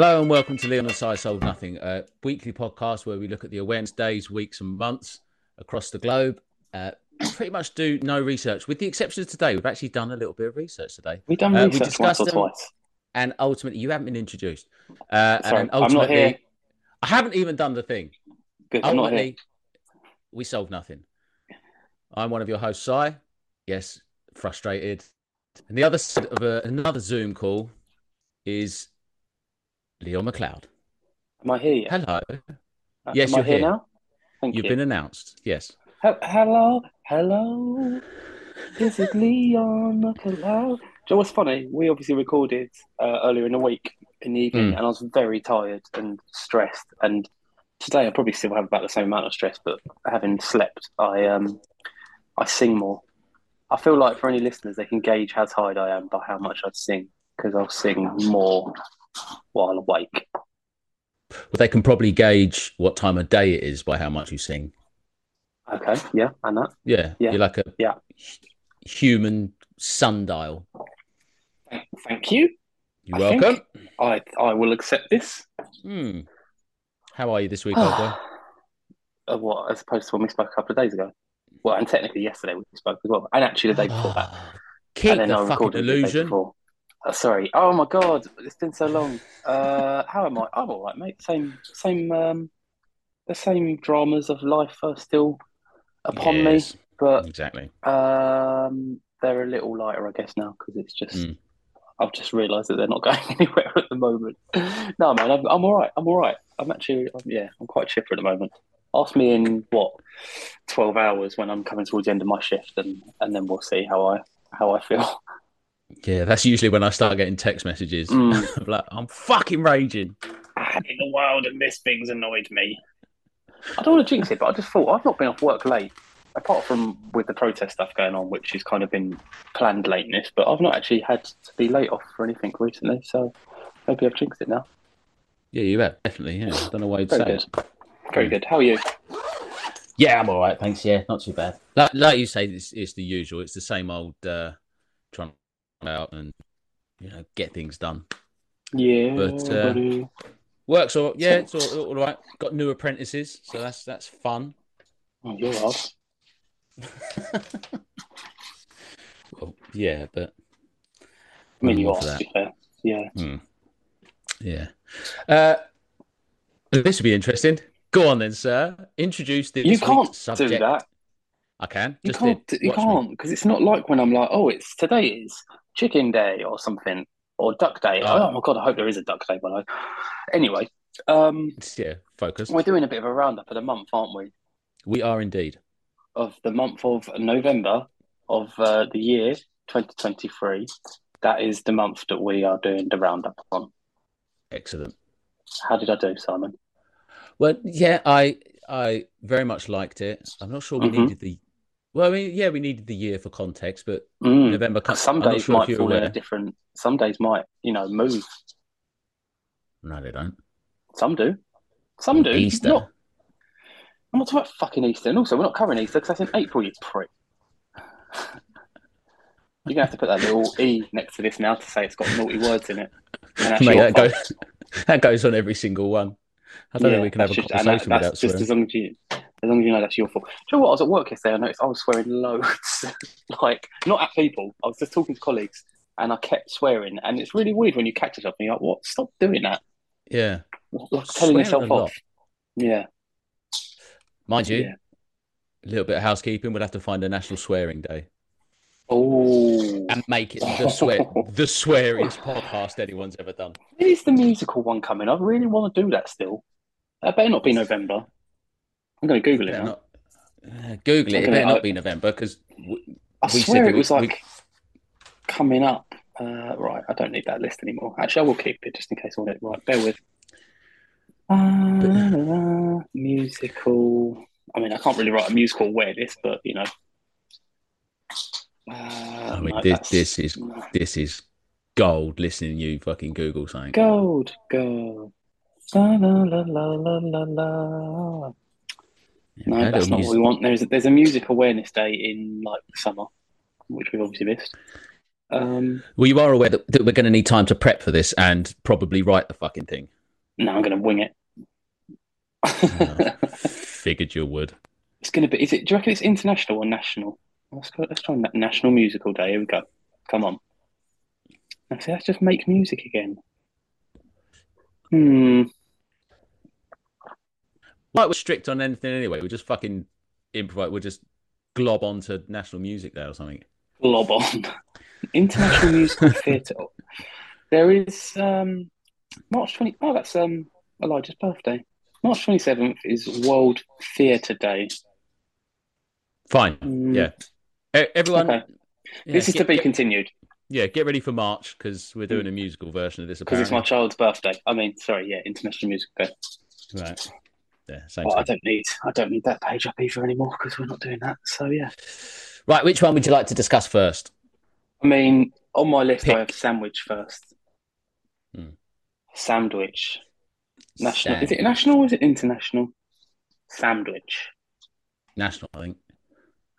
Hello and welcome to Leon and Si Solve Nothing, a weekly podcast where we look at the awareness days, weeks, and months across the globe. Uh, pretty much do no research, with the exception of today. We've actually done a little bit of research today. We've done Uh, we research discussed once or twice. And ultimately, you haven't been introduced. Uh, Sorry, and I'm not here. I haven't even done the thing. Good, I'm not here. We solve nothing. I'm one of your hosts, Si. Yes, frustrated. And the other side of a, another Zoom call is Leon McLeod. Am I here yet? Hello. Uh, yes, Am you're here here. now? Thank You've you. been announced. Yes. He- hello, hello. This is Leon McLeod. Do you know what's funny? We obviously recorded uh, earlier in the week in the evening, Mm. and I was very tired and stressed. And today I probably still have about the same amount of stress, but having slept, I um, I sing more. I feel like for any listeners, they can gauge how tired I am by how much I sing, because I'll sing more while awake. Well, they can probably gauge what time of day it is by how much you sing. Okay, yeah, and that. Yeah. Yeah. You're like a Yeah. human sundial. Thank you. You're I welcome. I I will accept this. Hmm. How are you this week, old boy? Uh, what, as opposed to when we spoke a couple of days ago? Well, and technically yesterday we spoke as well, and actually the day before that. Ah, Keep and the fucking recorded the Uh, sorry. Oh my god, it's been so long. Uh, how am I? I'm all right, mate. Same, same. Um, the same dramas of life are still upon Yes, me, but exactly. um, they're a little lighter, I guess, now because it's just. Mm. I've just realised that they're not going anywhere at the moment. No, man, I'm, I'm all right. I'm all right. I'm actually, I'm, yeah, I'm quite chipper at the moment. Ask me in what twelve hours when I'm coming towards the end of my shift, and and then we'll see how I how I feel. Yeah, that's usually when I start getting text messages. Mm. I'm like, I'm fucking raging. in the world, and this thing's annoyed me. I don't want to jinx it, but I just thought I've not been off work late, apart from with the protest stuff going on, which has kind of been planned lateness. But I've not actually had to be late off for anything recently, so maybe I've jinxed it now. Yeah, you have definitely. Yeah, I don't know why you'd Very say good. it. Very good. How are you? Yeah, I'm all right, thanks. Yeah, not too bad. Like, like you say, it's, it's the usual. It's the same old uh, trying to go out and you know get things done. Yeah, But, uh, buddy. Works all yeah, it's all, all right. Got new apprentices, so that's that's fun. Oh, you're odd. Well, yeah, but I mean, you are. Yeah. hmm. yeah. Uh, this would be interesting. Go on then, sir. Introduce the You can't subject. do that. I can. You Just can't. did. You Watch can't because it's not like when I'm like, oh, it's today is chicken day or something or duck day. Oh. Oh, my god, I hope there is a duck day. But I... anyway, um, Yeah, focus. we're doing a bit of a roundup of the month, aren't we? We are indeed. Of the month of November of uh, the year 2023. That is the month that we are doing the roundup on. Excellent. How did I do, Simon? Well, yeah, I I very much liked it. I'm not sure we Mhm. needed the. Well, I mean, yeah, we needed the year for context, but Mm. November. Some I'm days sure might fall in a different. Some days might, you know, move. No, they don't. Some do. Some do. Easter. Not, I'm not talking about fucking Easter. And also, we're not covering Easter because that's in April, you prick. You're going to have to put that little E next to this now to say it's got naughty words in it. Mate, that goes that goes on every single one. I don't Yeah, know. We can have a just- and that- without that's just swearing. as long as you, as long as you know that's your fault. Do you know what? I was at work yesterday. I noticed I was swearing loads, like not at people. I was just talking to colleagues, and I kept swearing. And it's really weird when you catch yourself and you're like, "What? Stop doing that!" Yeah, Like telling yourself off. Yeah, mind you, yeah. a little bit of housekeeping. We'll have to find a National Swearing Day Oh, and make it the swear the sweariest podcast anyone's ever done. is the musical one coming? I really want to do that still. That better not be November. I'm going to Google it now. not, uh, Google it. It better not be November because I we swear it we- was like we- coming up. Uh, right, I don't need that list anymore. Actually, I will keep it just in case I want it. Right, bear with. Uh, musical. I mean, I can't really write a musical where this, but you know. Uh, I mean no, this this is no. this is gold. Listening to you fucking Google something. gold, gold. La la la la la la No, that's not mus- what we want. There's a, there's a music awareness day in like summer, which we've obviously missed. Um, Well, you are aware that, that we're going to need time to prep for this and probably write the fucking thing. no, I'm going to wing it. Figured you would. it's going to be. Is it? Do you reckon it's international or national? Let's go. Let's try na- National Musical Day. Here we go. Come on. Let's, let's just make music again. Hmm. Like we're strict on anything anyway. We just fucking improvise. We'll just glob onto national music there or something. Glob on. International Musical Theatre. There is um, March 20. Oh, that's um, Elijah's birthday. March 27th is World Theatre Day. Fine. Mm, Yeah. E- Everyone. Okay. yeah, this is get, to be get- continued yeah, get ready for March because we're doing a musical version of this. because it's my child's birthday. I mean, sorry, yeah, International Musical Day. Right. Yeah, same But I don't need I don't need that page up either anymore because we're not doing that. So yeah. Right, which one would you like to discuss first? I mean, on my list Pick. I have sandwich first. Hmm. Sandwich. National. Sand- Is it national or is it international? Sandwich. National, I think.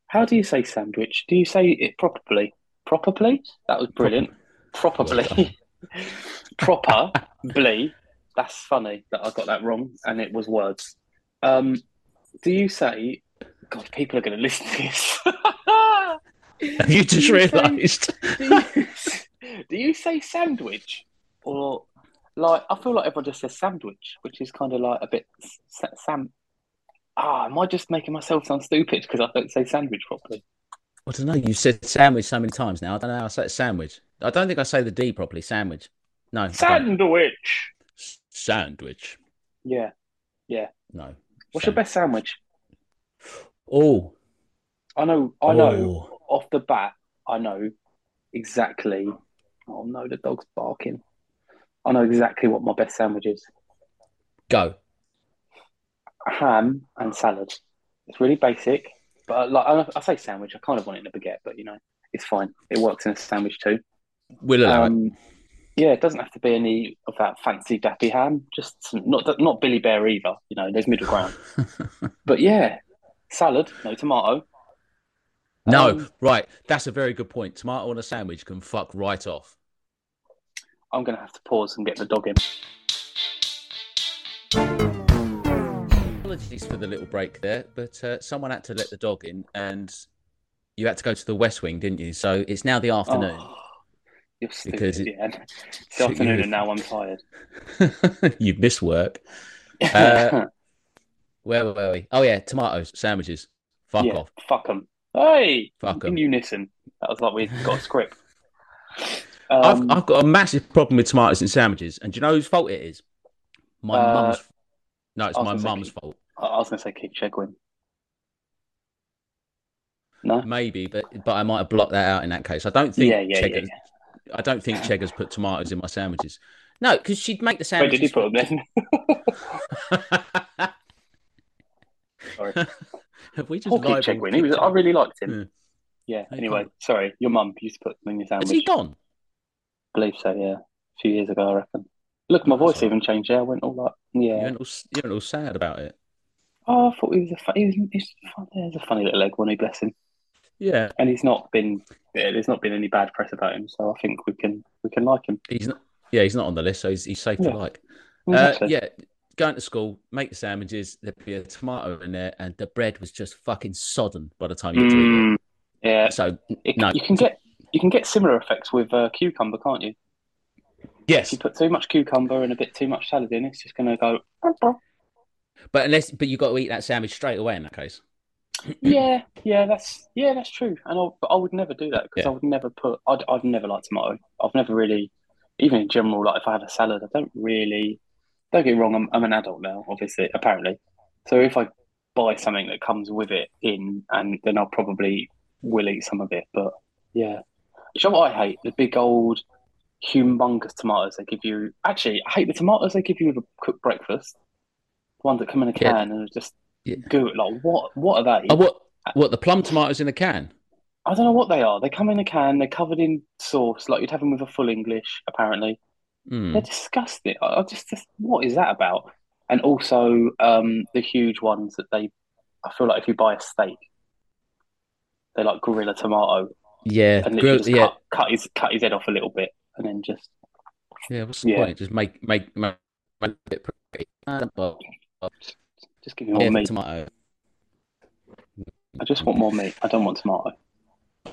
How do you say sandwich? Do you say it properly? Properly? That was brilliant. Well Properly. Properly. That's funny that I got that wrong and it was words. Um, do you say, God, people are going to listen to this. Have you just realised? do you, do you say sandwich or like I feel like everyone just says sandwich, which is kind of like a bit sam. Ah, am I just making myself sound stupid because I don't say sandwich properly? I don't know. You said sandwich so many times now. I don't know how I say sandwich. I don't think I say the D properly. Sandwich. No. Sandwich. Sandwich. Yeah. Yeah. No. What's your best sandwich? Oh. I know. I know. Oh. Off the bat, I know exactly. Oh no, the dog's barking. I know exactly what my best sandwich is: Go. ham and salad. It's really basic, but like I, I say sandwich, I kind of want it in a baguette, but you know, it's fine. It works in a sandwich too. We'll allow it. Um, Yeah, it doesn't have to be any of that fancy dappy ham. Just some, not not Billy Bear either. You know, there's middle ground. But yeah, salad, no tomato. no. Um, right. That's a very good point. Tomato on a sandwich can fuck right off. I'm gonna have to pause and get the dog in. Apologies for the little break there, but uh, someone had to let the dog in, and you had to go to the West Wing, didn't you? So it's now the afternoon. Oh, you're stupid. Because it- yeah. It's the afternoon and now I'm tired. You've missed work. Uh, Where were we? Oh yeah, tomatoes, sandwiches. Fuck yeah, off. fuck them. Hey, Fuck in 'em. unison. That was like we got a script. I've, Um, I've got a massive problem with tomatoes and sandwiches, and do you know whose fault it is? My Uh, mum's. No, it's my mum's fault. I was gonna say Keith Chegwin. No. Maybe, but but I might have blocked that out in that case. I don't think. Yeah, yeah, yeah, Cheggers, I don't think Cheggers put tomatoes in my sandwiches. No, because she'd make the sandwiches. Where did he put them then? Sorry. Have we just Poor Keith Chegwin. He was. I really liked him. Yeah. Yeah. Anyway, sorry. Your mum used to put them in your sandwich. he gone? I believe so. Yeah. A few years ago, I reckon. Look, my voice even changed. Yeah, I went all like, You yeah. went all, you went all sad about it. Oh, I thought he was a. fu- He was. He's, yeah, he's a funny little egg, wasn't he? Bless him. Yeah, And he's not been. There's not been any bad press about him, so I think we can we can like him. he's not. Yeah, he's not on the list, so he's, he's safe Yeah. to like. Exactly. Uh, yeah, going to school, make the sandwiches. There'd be a tomato in there, and the bread was just fucking sodden by the time you Mm, yeah. So It, no. You can get you can get similar effects with uh, cucumber, can't you? If yes, you put too much cucumber and a bit too much salad in, it's just going to go. but unless but you got to eat that sandwich straight away in that case. Yeah, yeah, that's yeah, that's true. And I, but I would never do that because Yeah. I would never put. I'd, I've never liked tomato. I've never really, even in general, like if I have a salad, I don't really. Don't get me wrong. I'm, I'm an adult now, obviously, apparently. So if I buy something that comes with it in, and then I'll probably will eat some of it. But yeah, you know what I hate? The big old humongous tomatoes they give you. Actually, I hate the tomatoes they give you with a cooked breakfast. The ones that come in a Yeah. can and are just Yeah. good. Like what? What are they? Oh, what? What the plum tomatoes in a can? I don't know what they are. They come in a can. They're covered in sauce, like you'd have them with a full English. Apparently, Mm. they're disgusting. I just, just what is that about? And also, um, the huge ones that they. I feel like if you buy a steak, they're like gorilla tomato. Yeah, and grill, just yeah, cut, cut his cut his head off a little bit, and then just yeah. What's the Yeah. point? Just make make make, make it pretty. Just give me more yeah, meat. tomato. I just want more meat. I don't want tomato.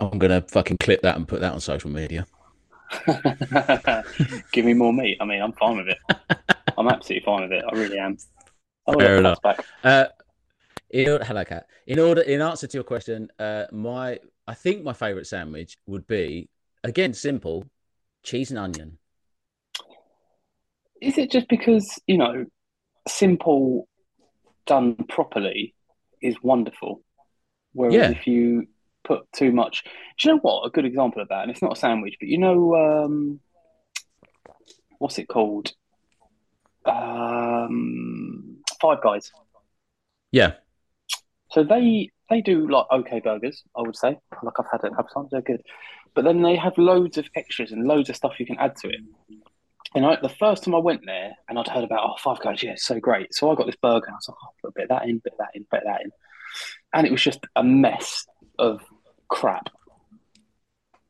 I'm gonna fucking clip that and put that on social media. give me more meat. I mean, I'm fine with it. I'm absolutely fine with it. I really am. Oh, Fair enough. Back. Uh, in hello, Kat. In order, in answer to your question, uh, my I think my favorite sandwich would be again simple, cheese and onion. Is it just because you know, simple, done properly, is wonderful? Whereas Yeah. if you put too much, do you know what? A good example of that, and it's not a sandwich, but you know, um, what's it called? Um, Five Guys. Yeah, So they they do like okay burgers, I would say. Like I've had it a couple times, they're good. But then they have loads of extras and loads of stuff you can add to it. And I, the first time I went there, and I'd heard about oh Five Guys, yeah, so great. So I got this burger, and I was like, oh, put a bit of that in, bit of that in, bit of that in, and it was just a mess of crap.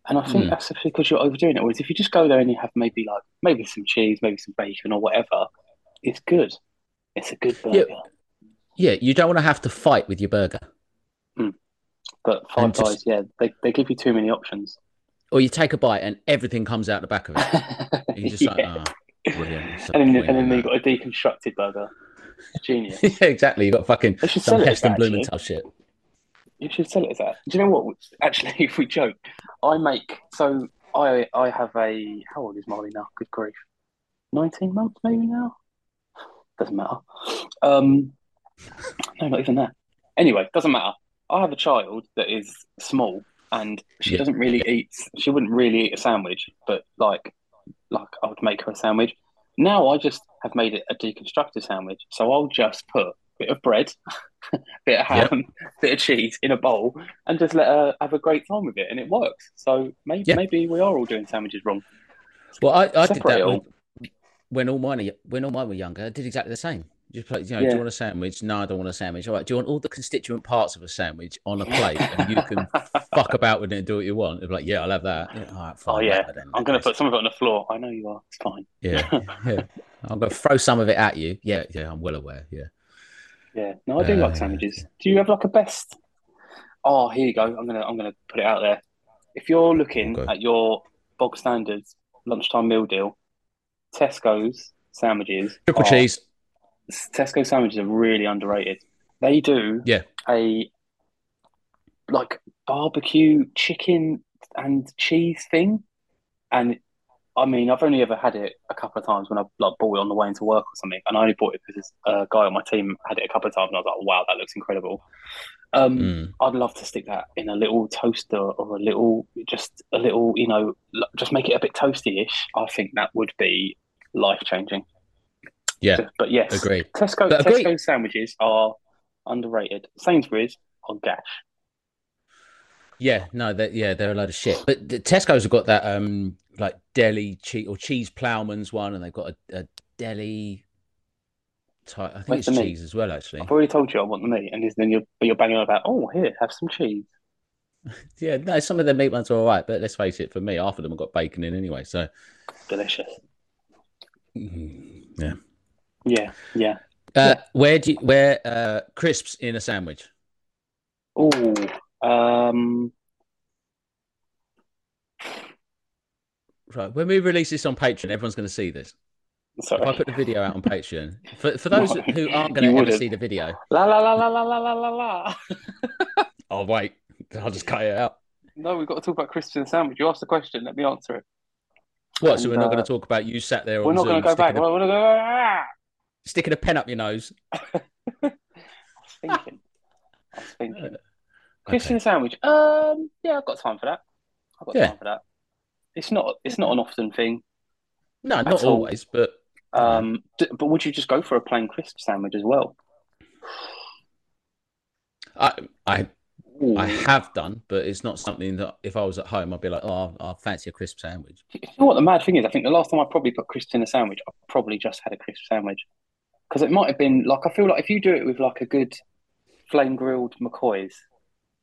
And I think Hmm. that's because you're overdoing it. Whereas if you just go there and you have maybe like maybe some cheese, maybe some bacon or whatever, it's good. It's a good burger. yeah. You don't want to have to fight with your burger, But Five just- Guys, yeah, they, they give you too many options. or you take a bite and everything comes out the back of it. And you're just like, Yeah. oh, brilliant. And then, and then got a deconstructed burger. Genius. yeah, exactly. You got fucking some sell it as Heston. Blumenthal shit. You should sell it as that. Do you know what? Actually, if we joke, I make so I I have a how old is Molly now? Good grief, nineteen months maybe now. Doesn't matter. Um, no, not even that. Anyway, doesn't matter. I have a child that is small and she Yeah. doesn't really eat. She wouldn't really eat a sandwich, but like like I would make her a sandwich. Now I just have made it a deconstructed sandwich. So I'll just put a bit of bread, a bit of Yep. ham, bit of cheese in a bowl, and just let her have a great time with it, and it works. So maybe Yeah. maybe we are all doing sandwiches wrong. Well, I, I did that when, all. when all mine when all mine were younger. I did exactly the same. Just like, you know, do you want a sandwich? No, I don't want a sandwich. All right, do you want all the constituent parts of a sandwich on a plate, and you can fuck about with it and do what you want? It'd be like, yeah, I'll have that. Yeah, all right, fine, Oh, yeah. then, I'm going to put some of it on the floor. I know you are. It's fine. Yeah, yeah. I'm going to throw some of it at you. Yeah, yeah, I'm well aware. Yeah. Yeah. No, I do Uh, like sandwiches. Do you have like a best? Oh, here you go. I'm gonna I'm gonna put it out there. If you're looking Okay. at your bog standards lunchtime meal deal, Tesco's sandwiches. Triple cheese. Tesco sandwiches are really underrated. They do Yeah. a like barbecue chicken and cheese thing, and I mean I've only ever had it a couple of times when I like bought it on the way into work or something, and I only bought it because a guy on my team had it a couple of times, and I was like, wow, that looks incredible. Um, Mm. I'd love to stick that in a little toaster or a little, just a little, you know, just make it a bit toasty-ish. I think that would be life changing. Yeah, But yes, agreed. Tesco But agree- Tesco sandwiches are underrated. Sainsbury's are gash. Yeah, no, that yeah, they're a load of shit. But the Tesco's have got that um like deli cheese or cheese ploughman's one, and they've got a, a deli type. I think Where's it's the meat? cheese as well, actually. I've already told you I want the meat, and then you're you're banging on about, oh, here, have some cheese. Yeah, no, some of the meat ones are all right, but let's face it, for me, half of them have got bacon in anyway. So Delicious. mm, yeah. Yeah, yeah. Uh, Where do you where uh crisps in a sandwich? Oh, um, Right. When we release this on Patreon, everyone's going to see this. If I put the video out on Patreon, for for those No, who aren't going to ever see the video, La la la la la la la la la. oh wait, I'll just cut it out. No, we've got to talk about crisps in a sandwich. You asked the question. Let me answer it. What? So we're not uh, going to talk about you sat there We're not going to go back. sticking, We're a, going to go. Sticking a pen up your nose. I was thinking. I was thinking. Okay. in sandwich. Um, yeah, I've got time for that. I've got Yeah. time for that. It's not. It's not an often thing. No, not all. always, but Um, d- but would you just go for a plain crisp sandwich as well? I I Ooh. I have done, but it's not something that if I was at home, I'd be like, oh, I fancy a crisp sandwich. You know what the mad thing is? I think the last time I probably put crisps in a sandwich, I probably just had a crisp sandwich because it might have been like I feel like if you do it with like a good flame grilled McCoy's,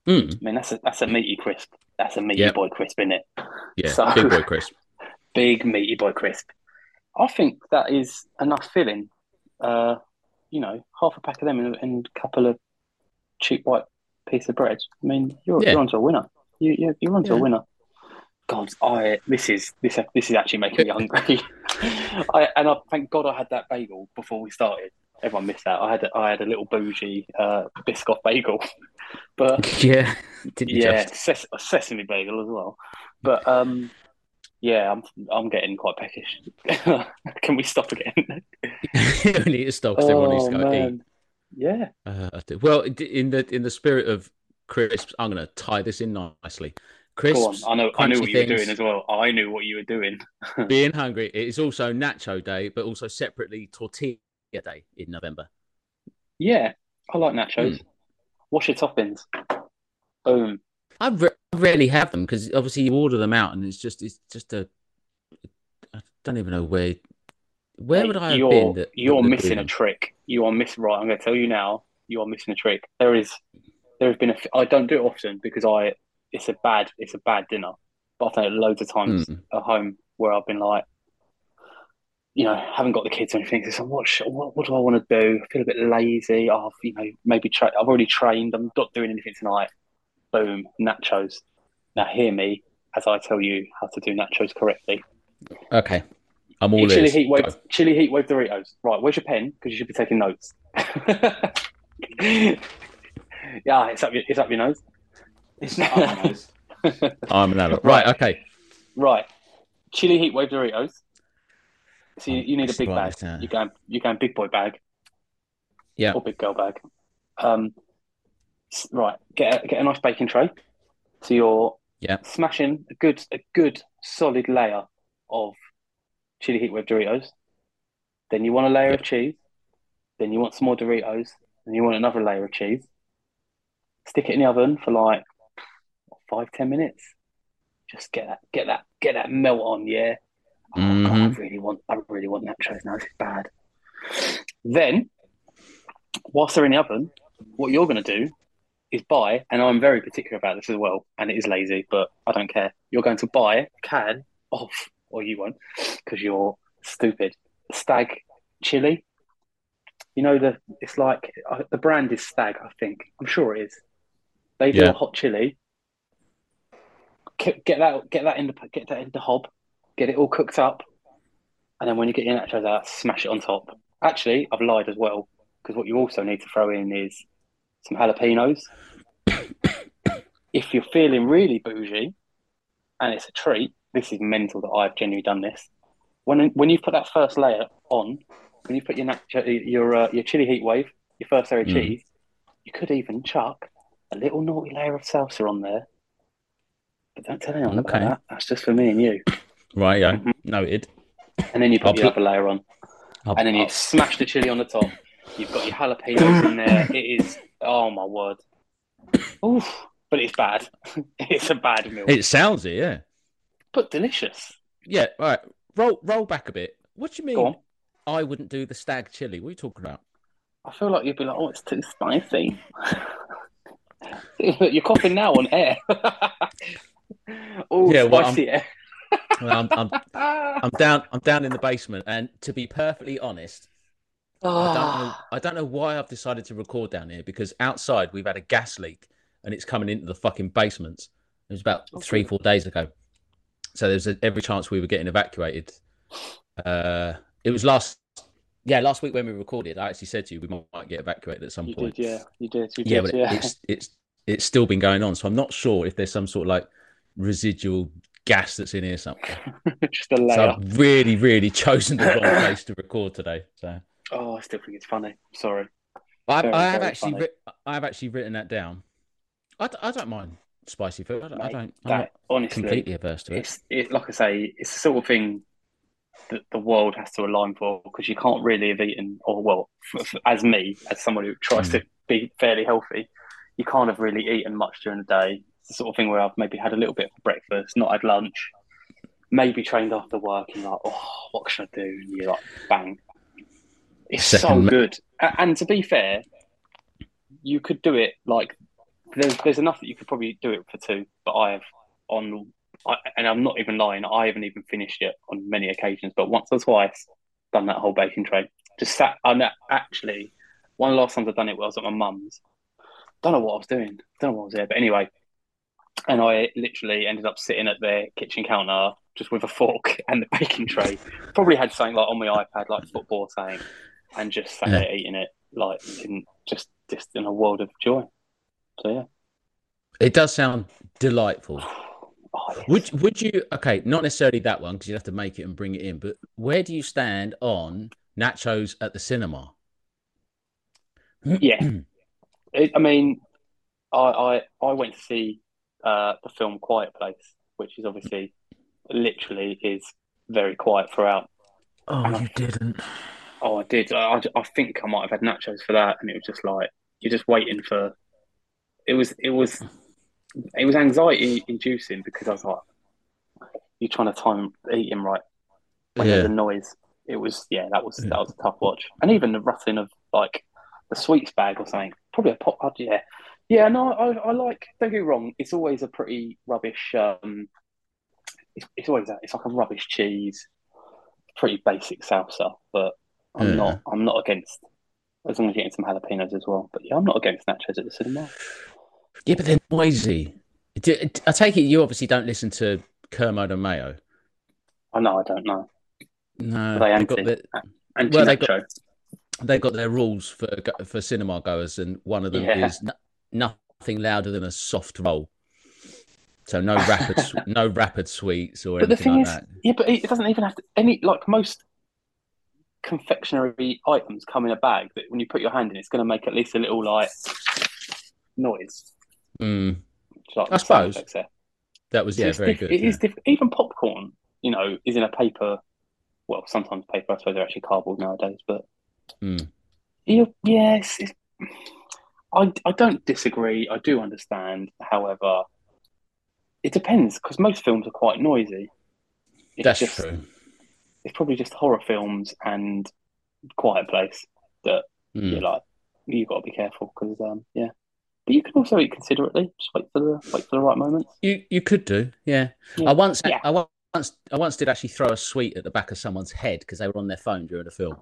Mm. I mean that's a that's a meaty crisp. That's a meaty Yep. boy crisp, isn't it? Yeah, So- big boy crisp. Big meaty boy crisp. I think that is enough filling. Uh, you know, half a pack of them and, and a couple of cheap white piece of bread. I mean, you're Yeah. you're onto a winner. You you you're onto a winner. God, I this is this this is actually making me hungry. I and I thank God I had that bagel before we started. Everyone missed that. I had a, I had a little bougie uh, Biscoff bagel, but Yeah, did you yeah, just? ses- a sesame bagel as well. But um, yeah, I'm I'm getting quite peckish. Can we stop again? we need to stop because everyone needs to go eat. Yeah, Uh, well, in the in the spirit of crisps, I'm going to tie this in nicely. On. I know. I knew what you were doing as well. I knew what you were doing. being hungry. It is also Nacho Day, but also separately Tortilla Day in November. Yeah, I like nachos. Hmm. Wash your toppings. Boom. I re- rarely have them because obviously you order them out, and it's just it's just a. I don't even know where. Where Mate, would I have been? That, you're that missing a trick. You are missing. Right, I'm going to tell you now. You are missing a trick. There is, there has been a. I don't do it often because I. It's a bad. It's a bad dinner. But I've done it loads of times Mm. at home where I've been like, you know, haven't got the kids or anything. So what, what, what do I want to do? I feel a bit lazy. Oh, you know, maybe tra- I've already trained. I'm not doing anything tonight. Boom, nachos. Now hear me as I tell you how to do nachos correctly. Okay, I'm all Eat chili heat wave, Go. chili heat wave Doritos. Right, where's your pen? Because you should be taking notes. yeah, it's up your, it's up your nose. I'm an adult. Right. Okay. right, chili heat wave Doritos. So you, Um, you need a big bag. You're going, you're going big boy bag Yeah. or big girl bag. Um, right, get a, get a nice baking tray. So you're Yeah. smashing a good a good solid layer of chili heat wave Doritos. Then you want a layer Yeah. of cheese. Then you want some more Doritos. Then you want another layer of cheese. Stick it in the oven for like five ten minutes. Just get that get that get that melt on, yeah. Oh, God, I Mhm. really want I really want nachos now. This is bad. Then, whilst they're in the oven, what you're going to do is buy, and I'm very particular about this as well, and it is lazy, but I don't care. You're going to buy a can of, or you won't, because you're stupid. Stag chili. You know the it's like uh, the brand is Stag, I think. I'm sure it is. They do Yeah. a hot chili. Get that get that in the get that in the hob. Get it all cooked up, and then when you get your nachos out, smash it on top. Actually, I've lied as well because what you also need to throw in is some jalapenos. if you're feeling really bougie, and it's a treat, this is mental that I've genuinely done this. When when you put that first layer on, when you put your nacho, your uh, your chili heat wave, your first layer of Mm. cheese, you could even chuck a little naughty layer of salsa on there. But don't tell anyone Okay. about that. That's just for me and you. Right. Yeah. Mhm. Noted. And then you put I'll your put- other layer on. I'll- and then you I'll- smash the chili on the top. You've got your jalapenos in there. It is, oh my word. Oof, but it's bad. it's a bad meal, It sounds it. Yeah. but delicious. Yeah. All right. Roll roll back a bit. What do you mean? I wouldn't do the stag chili. What are you talking about? I feel like you'd be like, oh, it's too spicy. You're coughing now on air. Oh, Yeah, well, I'm- I'm, I'm I'm down. I'm down in the basement, and to be perfectly honest, I don't know. Ah. I don't know why I've decided to record down here because outside we've had a gas leak and it's coming into the fucking basements. It was about Oh, three, four days ago. So there's every chance we were getting evacuated. Uh, it was last, yeah, last week when we recorded. I actually said to you we might, get evacuated at some You point. did, yeah. You did. You yeah, did, but yeah. it's it's it's still been going on. So I'm not sure if there's some sort of like residual gas that's in here somewhere. Just a So. I've really, really chosen the wrong place to record today. So. Oh, I still think it's funny. Sorry. I, Very, I have actually, writ- I have actually written that down. I, d- I don't mind spicy food. I don't. I don't I'm that honestly, completely averse to it. it's it, like I say, it's the sort of thing that the world has to align for because you can't really have eaten, or well, f- f- as me, as someone who tries Mm. to be fairly healthy, you can't have really eaten much during the day. It's the sort of thing where I've maybe had a little bit for breakfast, not had lunch, maybe trained after work, and like, oh, what should I do? And you're like, bang. It's so good. And to be fair, you could do it like there's there's enough that you could probably do it for two, but I have on, I, and I'm not even lying. I haven't even finished it on many occasions, but once or twice, done that whole baking tray. Just sat. And actually, one of the last times I've done it was at my mum's. Don't know what I was doing. Don't know what I was there, but anyway. And I literally ended up sitting at their kitchen counter just with a fork and the baking tray. Probably had something like on my iPad, like football something, and just sat Yeah. there eating it, like in just just in a world of joy. So yeah. It does sound delightful. Oh, yes. Would would you? Okay, not necessarily that one because you'd have to make it and bring it in. But where do you stand on nachos at the cinema? Yeah. It, I mean, I, I I went to see uh, the film Quiet Place, which is obviously literally is very quiet throughout. Oh, you didn't. Oh, I did. I, I, I think I might have had nachos for that, and it was just like you're just waiting for. It was it was it was anxiety inducing because I was like, you're trying to time eating right when there's a noise. It was yeah, that was Yeah. that was a tough watch, and even the rustling of like the sweets bag or something. Probably a pop. I'd- Yeah, yeah. No, I, I like. Don't get me wrong. It's always a pretty rubbish. Um, it's, it's always that. It's like a rubbish cheese, pretty basic salsa. But I'm Yeah. not. I'm not against. As long as you're getting some jalapenos as well. But yeah, I'm not against nachos at the cinema. Yeah, but they're noisy. I take it you obviously don't listen to Kermode and Mayo. I know. I don't know. No, Are they they've got anti? their, Anti Well, they got- they've got their rules for for cinema goers, and one of them Yeah. is nothing louder than a soft roll. So no rapid, no rapid sweets or But anything thing like is, that. yeah, but it doesn't even have to any like most confectionery items come in a bag that when you put your hand in, it's going to make at least a little like noise. Mm, like I suppose. that was yeah, it's very diff- good. It yeah. is diff- even popcorn. You know, is in a paper. Well, sometimes paper. I suppose they're actually cardboard nowadays. But Mm. yes, it's, I I don't disagree. I do understand. However, it depends because most films are quite noisy. It's That's just, true. It's probably just horror films and Quiet Place that Mm. you're like you got to be careful because um yeah. But you can also eat considerately. Just wait for the wait for the right moments. You you could do, yeah. Yeah. I once Yeah. I once I once did actually throw a sweet at the back of someone's head because they were on their phone during the film.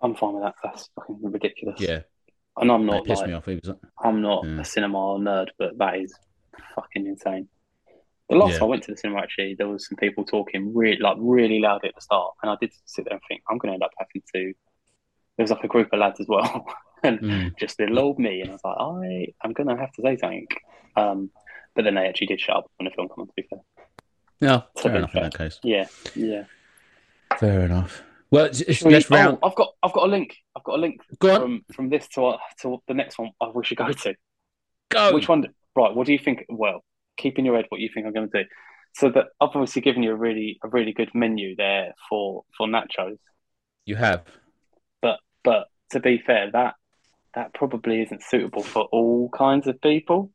I'm fine with that. That's fucking ridiculous. Yeah, And I'm not pissed like me off. He was like, I'm not Yeah. a cinema nerd, but that is fucking insane. The last Yeah. time I went to the cinema, actually, there was some people talking really, like, really loud at the start, and I did sit there and think, I'm going to end up having to. There was like a group of lads as well, and mm. just little old me, and I was like, I, I'm going to have to say something. Um, but then they actually did shut up when the film came on. To be fair, To fair enough in fair. that case. yeah, yeah. Fair enough. Well, it's, it's, Shall let's round. oh, I've got, I've got a link. I've got a link Go on, from from this to uh, to the next one. I we should go to. go. Which one? Right. What do you think? Well, keep in your head what you think I'm going to do. So that I've obviously given you a really a really good menu there for for nachos. You have. But but to be fair, that that probably isn't suitable for all kinds of people.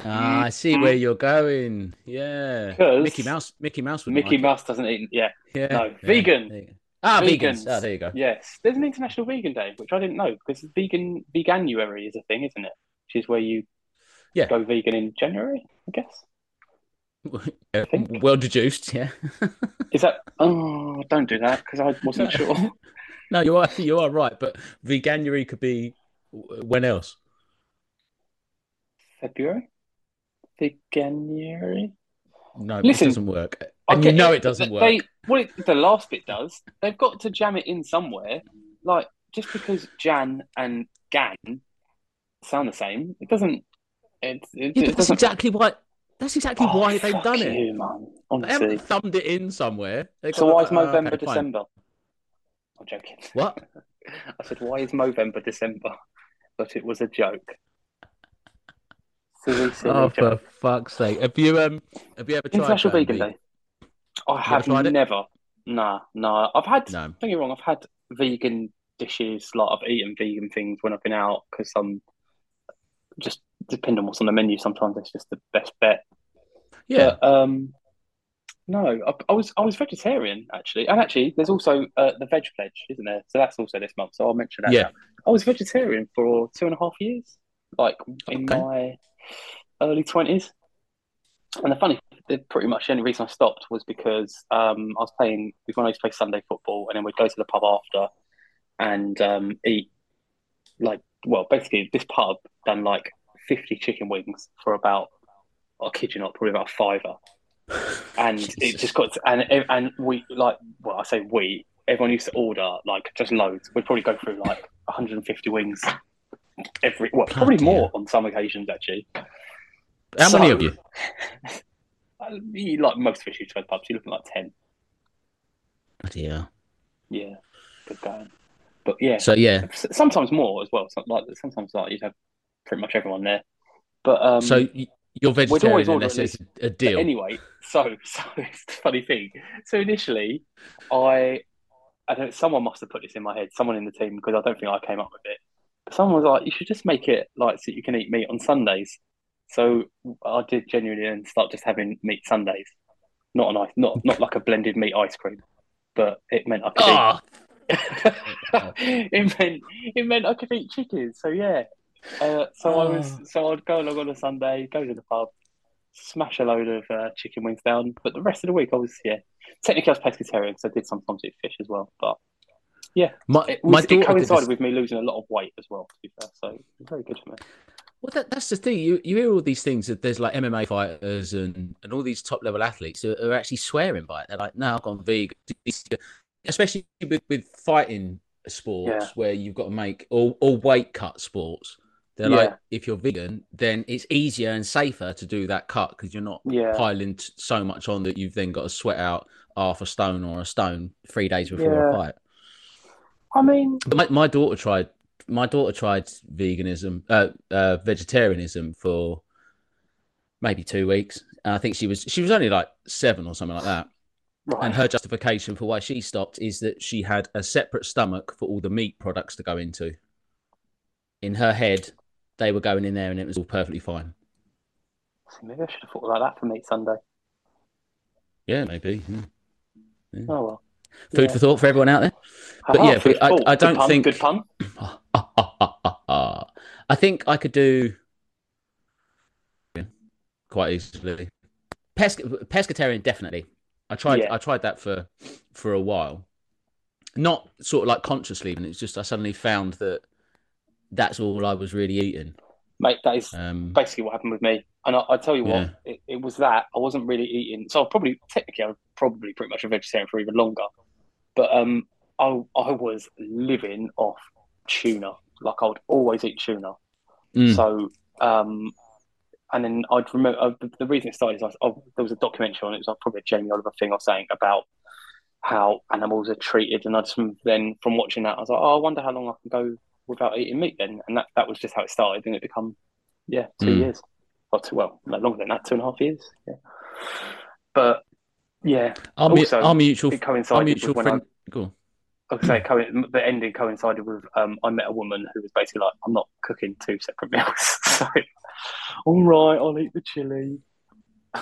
Ah, I see where you're going. Yeah, Mickey Mouse. Mickey Mouse would Mickey Mouse doesn't eat. Yeah. Yeah, no, yeah, vegan. go. Ah, vegans. Vegans. Ah, there you go. Yes. There's an International Vegan Day, which I didn't know because vegan veganuary is a thing, isn't it? Which is where you Yeah. go vegan in January, I guess. Yeah, think. well deduced. Yeah. Is that? Oh, don't do that because I wasn't sure. no, you are you are right, but veganuary could be when else? February, veganuary. No, Listen, it doesn't work, I and you know it, it doesn't but work. They, well, it, the last bit does. They've got to jam it in somewhere. Like just because Jan and Gan sound the same, it doesn't. It, it, Yeah, it that's doesn't. exactly why. That's exactly Oh, why they've fuck done it. man. They Honestly. haven't thumbed it in somewhere. They So why is uh, Movember, okay, fine. December? I'm joking. What? I said, why is November December? But it was a joke. Silly, silly Oh, for joke. fuck's sake! Have you um? Have you ever tried International um, Vegan ve- Day. I have tried it? never. Nah, nah. I've had. No. Don't get me wrong. I've had vegan dishes. Like I've eaten vegan things when I've been out because I'm just depend on what's on the menu. Sometimes it's just the best bet. Yeah. But, um, no, I, I was I was vegetarian actually, and actually, there's also uh, the veg pledge, isn't there? So that's also this month. So I'll mention that. Yeah. now. I was vegetarian for two and a half years, like in Okay. my early twenties. and the funny, the, pretty much the only reason I stopped was because um, I was playing. We when I used to play Sunday football, and then we'd go to the pub after and um, eat like well, basically this pub done like fifty chicken wings for about I kid you not, probably about a fiver. And it just got to, and and we like well, I say we. Everyone used to order like just loads. We'd probably go through like 150 wings every well, probably more on some occasions actually. How So- many of you? You- like most fish you trade pubs, you're looking like ten. Yeah. Yeah, good going. But yeah, So yeah. Sometimes more as well. So, like sometimes like you'd have pretty much everyone there. But um, so y- you're vegetarian unless it's a but deal. anyway, so so it's the funny thing. So initially, I I don't. Someone must have put this in my head. Someone in the team because I don't think I came up with it. Someone was like, "You should just make it like so you can eat meat on Sundays." So I did genuinely and start just having meat Sundays. Not a nice, not not like a blended meat ice cream, but it meant I could Oh, eat. it meant it meant I could eat chicken. So yeah. Uh, so I was Oh. so I'd go along on a Sunday, go to the pub, smash a load of uh, chicken wings down. But the rest of the week I was yeah. Technically I was pescatarian, so I did sometimes eat fish as well. But my it, my it coincided with me losing a lot of weight as well. To be fair, so very good for me. Well, that, that's the thing. You you hear all these things that there's like MMA fighters and, and all these top level athletes who are actually swearing by it. They're like, "No, I've gone vegan," especially with, with fighting sports Yeah. where you've got to make all, all weight cut sports. They're Yeah. like, if you're vegan, then it's easier and safer to do that cut because you're not Yeah, piling t- so much on that you've then got to sweat out half a stone or a stone three days before Yeah. a fight. I mean, my, my daughter tried my daughter tried veganism uh, uh vegetarianism for maybe two weeks and i think she was she was only like seven or something like that right. and her justification for why she stopped is that she had a separate stomach for all the meat products to go into in her head they were going in there and it was all perfectly fine Maybe I should have thought like that for meat Sunday. yeah maybe hmm. Oh well. Food Yeah. for thought for everyone out there But Haha, yeah, but I- I don't pun, think- good pun. I think I could do quite easily. Pesc- pescatarian, definitely. I tried. Yeah. I tried that for for a while, not sort of like consciously, and it's just I suddenly found that that's all I was really eating. Mate, that is Um, basically what happened with me. And I, I tell you what, Yeah. it, it was that I wasn't really eating. So I probably technically I was probably pretty much a vegetarian for even longer. But um, I I was living off tuna. Like I would always eat tuna. mm, So um, and then I'd remember uh, the, the reason it started is I, I, there was a documentary on it. It was probably a Jamie Oliver thing I was saying about how animals are treated, and I just then from watching that I was like, oh, I wonder how long I can go without eating meat then, and that that was just how it started, and it become yeah two Mm. years, or two well no longer than that, two and a half years, yeah. But yeah, our, also, our mutual, it our coincided mutual with when I friend. Go on. I would say co- the ending coincided with um, I met a woman who was basically like, I'm not cooking two separate meals. so, all right, I'll eat the chili.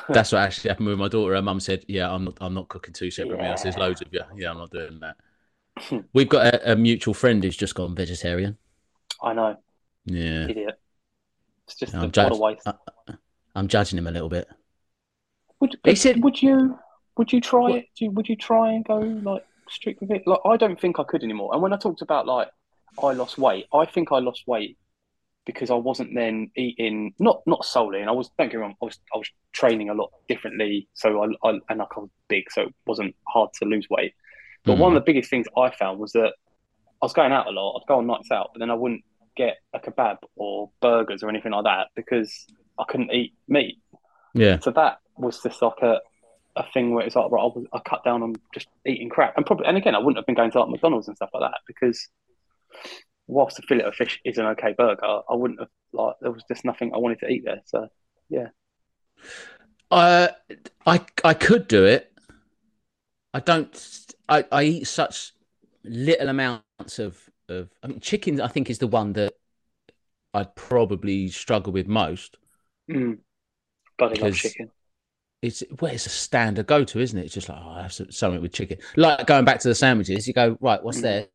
That's what actually happened with my daughter. Her mum said, "Yeah, I'm not. I'm not cooking two separate meals. There's loads of you. Yeah, I'm not doing that." We've got a, a mutual friend who's just gone vegetarian. I know, Yeah, idiot. It's just I'm a, waste. I, I'm judging him a little bit. Would, He said- would you would you try What? it? Do you, would you try and go like strict with it? Like I don't think I could anymore. And when I talked about like I lost weight, I think I lost weight because I wasn't then eating not not solely, and I was don't get me wrong, I was I was training a lot differently. So I, I and I was big, so it wasn't hard to lose weight. But Mm. one of the biggest things I found was that I was going out a lot. I'd go on nights out, but then I wouldn't get a kebab or burgers or anything like that because I couldn't eat meat. Yeah, So that was just like a, a thing where it's like, right, I, was, I cut down on just eating crap. And probably, and again, I wouldn't have been going to like McDonald's and stuff like that because whilst a fillet of fish is an okay burger, I wouldn't have like there was just nothing I wanted to eat there. So yeah, uh, I I could do it. I don't. I, I eat such little amounts of of. I mean, chicken. I think is the one that I'd probably struggle with most. mm, bloody love chicken. It's well, it's a standard go to, isn't it? It's just like oh, I have some- something with chicken. Like going back to the sandwiches, you go right. What's Mm. there?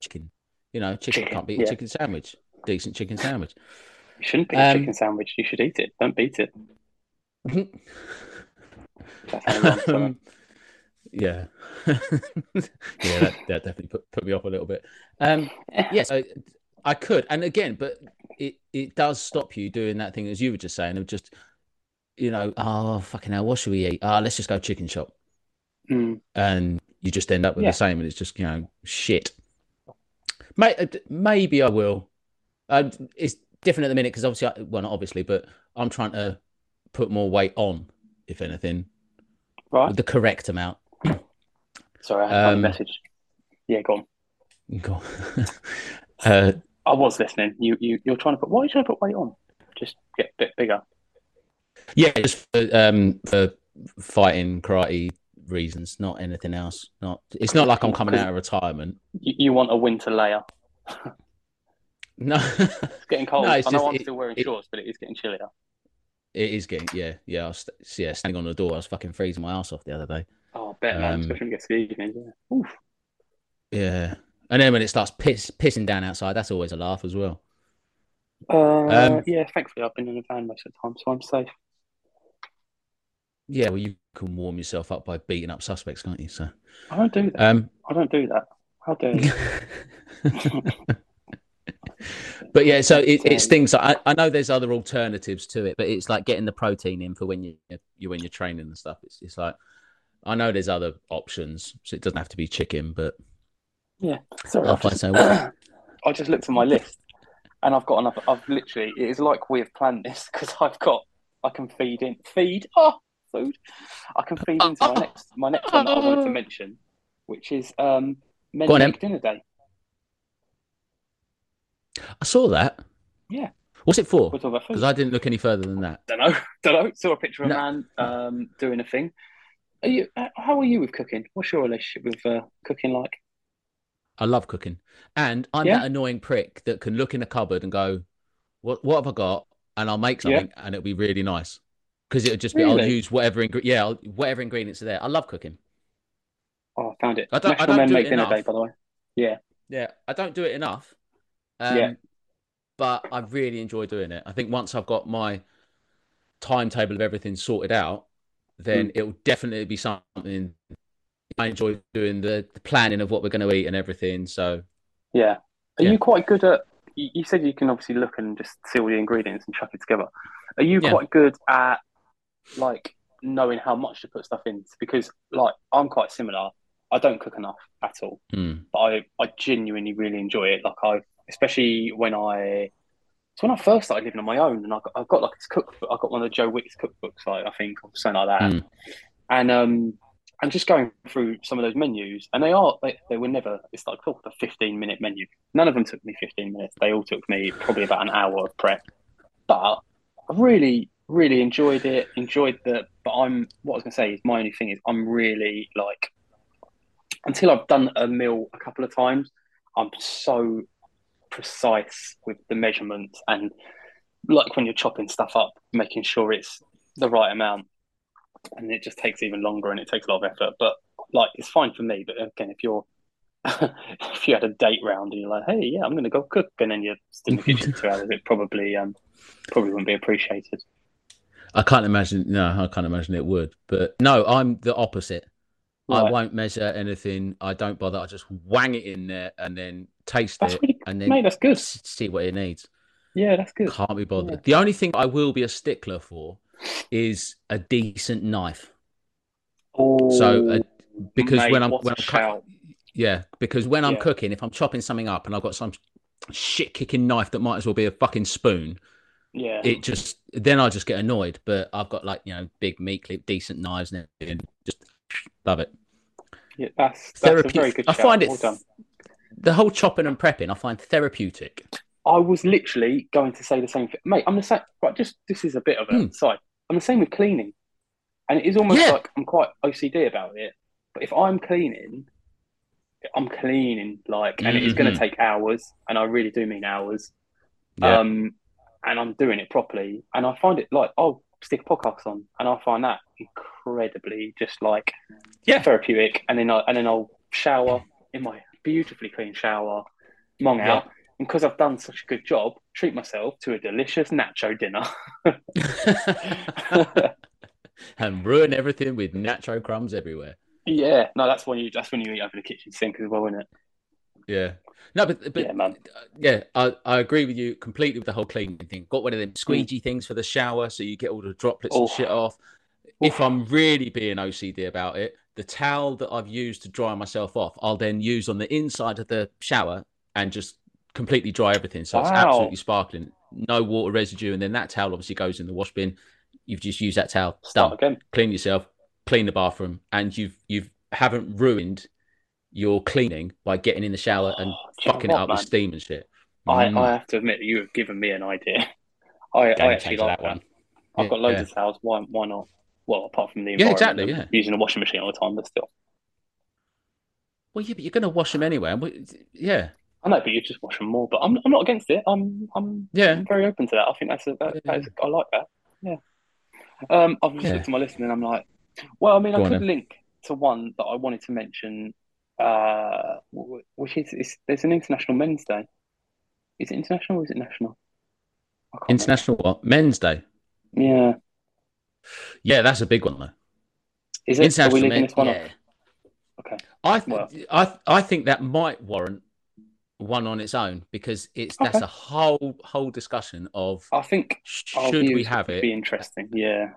Chicken. You know, chicken, Chicken, can't beat yeah. a chicken sandwich. Decent chicken sandwich. You shouldn't a Um, chicken sandwich. You should eat it. Don't beat it. um, yeah, yeah, that, that, definitely put, put me off a little bit. Um, yes, I, I could, and again, but it it does stop you doing that thing as you were just saying of just, you know, oh fucking hell, what should we eat? Ah, oh, let's just go chicken shop, mm. and you just end up with Yeah. the same, and it's just you know shit. May, uh, maybe I will. Um, it's different at the minute because obviously, I, well, not obviously, but I'm trying to put more weight on, if anything, right. the correct amount. Sorry, I had Um, a message. Yeah, go on. Go on. uh, I was listening. You you you're trying to put. Why are you trying to put weight on? Just get a bit bigger. Yeah, just for, um, for fighting karate reasons, not anything else. Not. It's not like I'm coming out of retirement. You, you want a winter layer. No, It's getting cold. No, it's I know just- I'm it- still wearing it- shorts, but it is getting chillier. it is getting. Yeah, yeah. I was yeah standing on the door. I was fucking freezing my ass off the other day. Oh, I bet, man. Um, Especially when it gets to the evenings. Yeah. Oof. Yeah, and then when it starts piss, pissing down outside, that's always a laugh as well. Uh, Um, yeah, thankfully I've been in a van most of the time, so I'm safe. Yeah, well, you can warm yourself up by beating up suspects, can't you? So, I don't do that. um, I don't do that. How dare you? but yeah, so it, it's things. I, I know there's other alternatives to it, but it's like getting the protein in for when you you when you're training and stuff. It's it's like I know there's other options, so it doesn't have to be chicken, but yeah, Sorry, find just, something. I just looked at my list, and I've got enough. I've literally. It is like we've planned this because I've got. I can feed in feed. Oh, food. I can feed into my next my next one that I wanted to mention, which is um men on, make dinner day. I saw that. Yeah. What's it for? We're talking about food. Because I didn't look any further than that. don't know. Don't know. Saw a picture of a man um, doing a thing. Are you? uh, How are you with cooking? What's your relationship with uh, cooking like? I love cooking, and I'm Yeah? that annoying prick that can look in a cupboard and go, "What what have I got?" And I'll make Yeah. something, and it'll be really nice because it'll just be I'll use whatever ingre- yeah I'll, whatever ingredients are there. I love cooking. Oh, I found it. I don't- I don't Men do Make it Dinner enough. Day, by the way. Yeah. Yeah, I don't do it enough. Um, Yeah. But I really enjoy doing it. I think once I've got my timetable of everything sorted out, then Mm. it'll definitely be something I enjoy doing the, the planning of what we're going to eat and everything. So Yeah. Are Yeah. you quite good at? You you said you can obviously look and just see all the ingredients and chuck it together. Are you Yeah. quite good at like knowing how much to put stuff in? Because like I'm quite similar. I don't cook enough at all, mm, but I I genuinely really enjoy it. Like I, especially when I. It's when I first started living on my own, and I got, I got like this cookbook. I got one of the Joe Wicks cookbooks, like I think, or something like that. Mm. And um, I'm just going through some of those menus, and they are they, they were never. It's like oh, a 15 minute menu. None of them took me 15 minutes. They all took me probably about an hour of prep. But I really, really enjoyed it. Enjoyed the. But I'm what I was gonna say is my only thing is I'm really like until I've done a meal a couple of times, I'm so precise with the measurements and like when you're chopping stuff up, making sure it's the right amount. And it just takes even longer and it takes a lot of effort. But like it's fine for me. But again, if you're if you had a date round and you're like, hey, yeah, I'm gonna go cook and then you're still in the kitchen two hours, it probably um probably wouldn't be appreciated. I can't imagine. No, I can't imagine it would. But no, I'm the opposite. I won't measure anything. I don't bother. I just wang it in there and then taste That's it really and then mate, that's good. see what it needs. Yeah, that's good. Can't be bothered. Yeah. The only thing I will be a stickler for is a decent knife. Oh, So, uh, Oh, Because mate, when I'm when I'm shout. yeah, because when I'm cooking, if I'm chopping something up and I've got some shit kicking knife that might as well be a fucking spoon, Yeah. it just then I just get annoyed. But I've got like you know big meat clip, decent knives and everything. Just love it. yeah that's, that's a Therapeutic. very good I shout. find it Well done. the whole chopping and prepping. I find therapeutic. I was literally going to say the same thing, mate. I'm the same. Right, just this is a bit of a side. I'm the same with cleaning, and it is almost Yeah. like I'm quite OCD about it. But if I'm cleaning, I'm cleaning like, and it is going to take hours, and I really do mean hours. Yeah. Um, and I'm doing it properly, and I find it like I'll stick a podcast on, and I find that incredibly just like Yeah. therapeutic, and then I and then I'll shower in my beautifully clean shower, mong Yeah. out, and because I've done such a good job, treat myself to a delicious nacho dinner. and ruin everything with nacho crumbs everywhere. Yeah, no, that's when you that's when you eat over the kitchen sink as well, isn't it? Yeah. No, but but Yeah, man. yeah, I, I agree with you completely with the whole cleaning thing. Got one of them squeegee things for the shower so you get all the droplets and Mm. Oh. shit off. If I'm really being OCD about it, the towel that I've used to dry myself off, I'll then use on the inside of the shower and just completely dry everything. So it's absolutely sparkling, no water residue, and then that towel obviously goes in the wash bin. You've just used that towel, Start done. again. Clean yourself, clean the bathroom, and you've you've haven't ruined your cleaning by getting in the shower and know fucking it up man? with steam and shit. I, Mm. I have to admit that you have given me an idea. I, I actually like that that. one. I've got loads Yeah. of towels. Why why not? Well, apart from the Yeah, exactly, yeah. using a washing machine all the time, but still. Well, yeah, but you're going to wash them anyway. Yeah, I know, but you just wash them more. But I'm I'm not against it. I'm I'm yeah. very open to that. I think that's a, that, Yeah. that is, I like that. Yeah. Um, I've just Yeah. looked at my list and I'm like, well, I mean, Go I could then. link to one that I wanted to mention, uh, which is, is there's an International Men's Day. Is it international or is it national? I can't remember. International what? Men's Day. Yeah. Yeah, that's a big one though. Is it? International leaving Men. this one Yeah. Okay. I, th- Well. I I think that might warrant one on its own because it's that's a whole whole discussion of I think should we have it? be interesting. Yeah.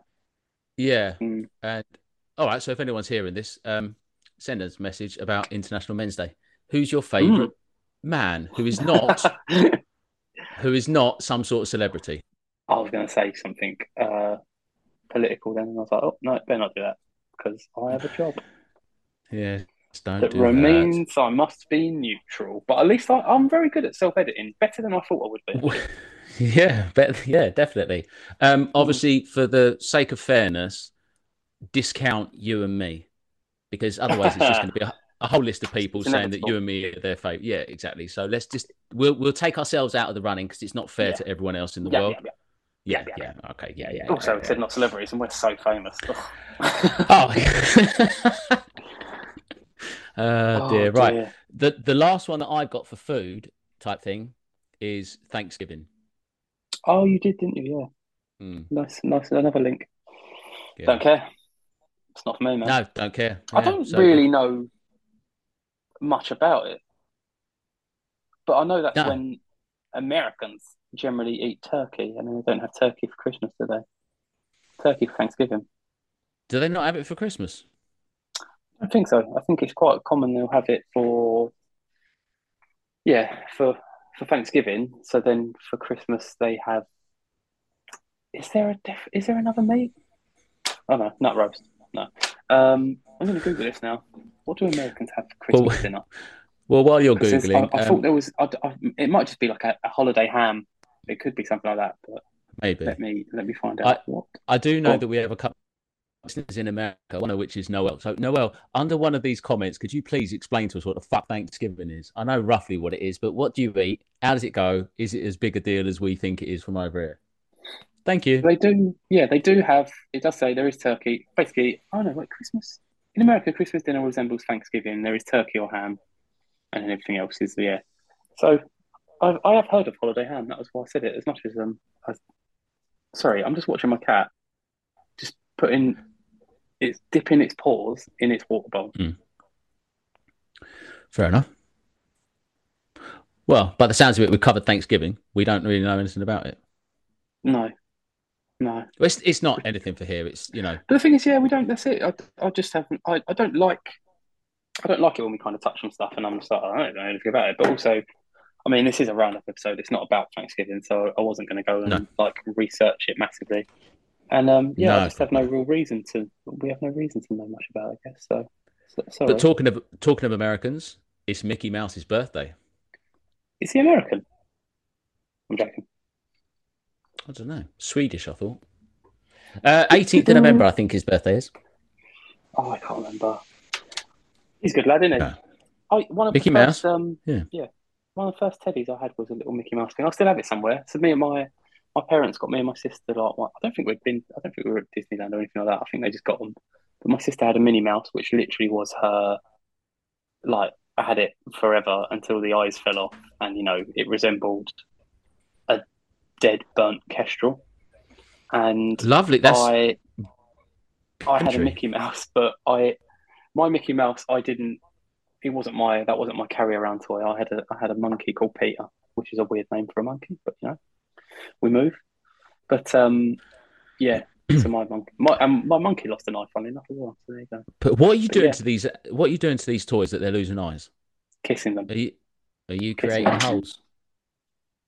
Yeah. Mm. And all right, so if anyone's hearing this, um, send us a message about International Men's Day. Who's your favourite Mm. man who is not who is not some sort of celebrity? I was going to say something uh, political then, and I was like, oh, no, better not do that because I have a job Yeah, don't that do that. remains I must be neutral. But at least I, I'm very good at self editing, better than I thought I would be. Yeah, yeah, definitely. Um, obviously, for the sake of fairness, discount you and me because otherwise it's just going to be a, a whole list of people It's saying that you and me are their favorite. Yeah, exactly. So let's just we'll we'll take ourselves out of the running because it's not fair Yeah. to everyone else in the Yeah, world. yeah, Yeah, Yeah, yeah, okay, yeah, yeah. yeah. Also, yeah, it said not celebrities, and we're so famous. Oh. oh dear, right. dear. The the last one that I've got for food type thing is Thanksgiving. Oh, you did, didn't you? Yeah. Mm, Nice, nice. Another link. yeah. Don't care. It's not for me, man. No, don't care. I Yeah, don't so- really know much about it, but I know that's No. when Americans generally eat turkey, and then they don't have turkey for Christmas, do they? Turkey for Thanksgiving. Do they not have it for Christmas? I think so. I think it's quite common they'll have it for, yeah, for for Thanksgiving. So then for Christmas they have. Is there a diff? Is there another meat? Oh no, nut roast. No. Um, I'm going to Google this now. What do Americans have for Christmas Well, dinner? Well, while you're googling, I, I um, thought there was. I, I- it might just be like a, a holiday ham. It could be something like that. But maybe let me let me find out what. I do know on. that we have a couple in America, one of which is Noel. So, Noel, under one of these comments, could you please explain to us what the fuck Thanksgiving is? I know roughly what it is, but what do you eat? How does it go? Is it as big a deal as we think it is from over here? Thank you. They do. Yeah, they do have. It does say there is turkey. Basically, oh no, wait, Christmas in America, Christmas dinner resembles Thanksgiving. There is turkey or ham, and then everything else is yeah. So, I I have heard of holiday ham. That was why I said it. As much as um, I, sorry, I'm just watching my cat, just putting, it's dipping its paws in its water bowl. Fair enough. Well, by the sounds of it, we covered Thanksgiving. We don't really know anything about it. No, no. It's, it's not anything for here. It's, you know, But the thing is, yeah, we don't. That's it. I, I just haven't. I, I don't like. I don't like it when we kind of touch on stuff, and I'm just like, I don't know anything about it. But also, I mean, this is a roundup episode. It's not about Thanksgiving, so I wasn't going to go and No. like research it massively. And um, yeah, No, I just have no real reason to. We have no reason to know much about it, I guess. So, so sorry. but talking of talking of Americans, it's Mickey Mouse's birthday. is he American? I'm joking. I don't know. Swedish, I thought. Uh, 18th of November, I think his birthday is. Oh, I can't remember. He's a good lad, isn't he? Yeah. Oh, one of Mickey the first, Mouse? Um, Yeah. One of the first teddies I had was a little Mickey Mouse thing. I still have it somewhere. So me and my my parents got me and my sister like I don't think we'd been I don't think we were at Disneyland or anything like that. I think they just got them. But my sister had a Minnie Mouse, which literally was her like I had it forever until the eyes fell off, and you know it resembled dead burnt kestrel. And Lovely. That's I I had a Mickey Mouse, but I my Mickey Mouse I didn't. He wasn't my that wasn't my carry around toy. I had a I had a monkey called Peter, which is a weird name for a monkey, but you know, we move. But um, yeah. So my monkey, my um, my monkey lost an eye, funny enough as well. So there you go, But what are you But doing yeah. to these? What are you doing to these toys that they're losing eyes? kissing them. Are you are you Kissing. creating holes?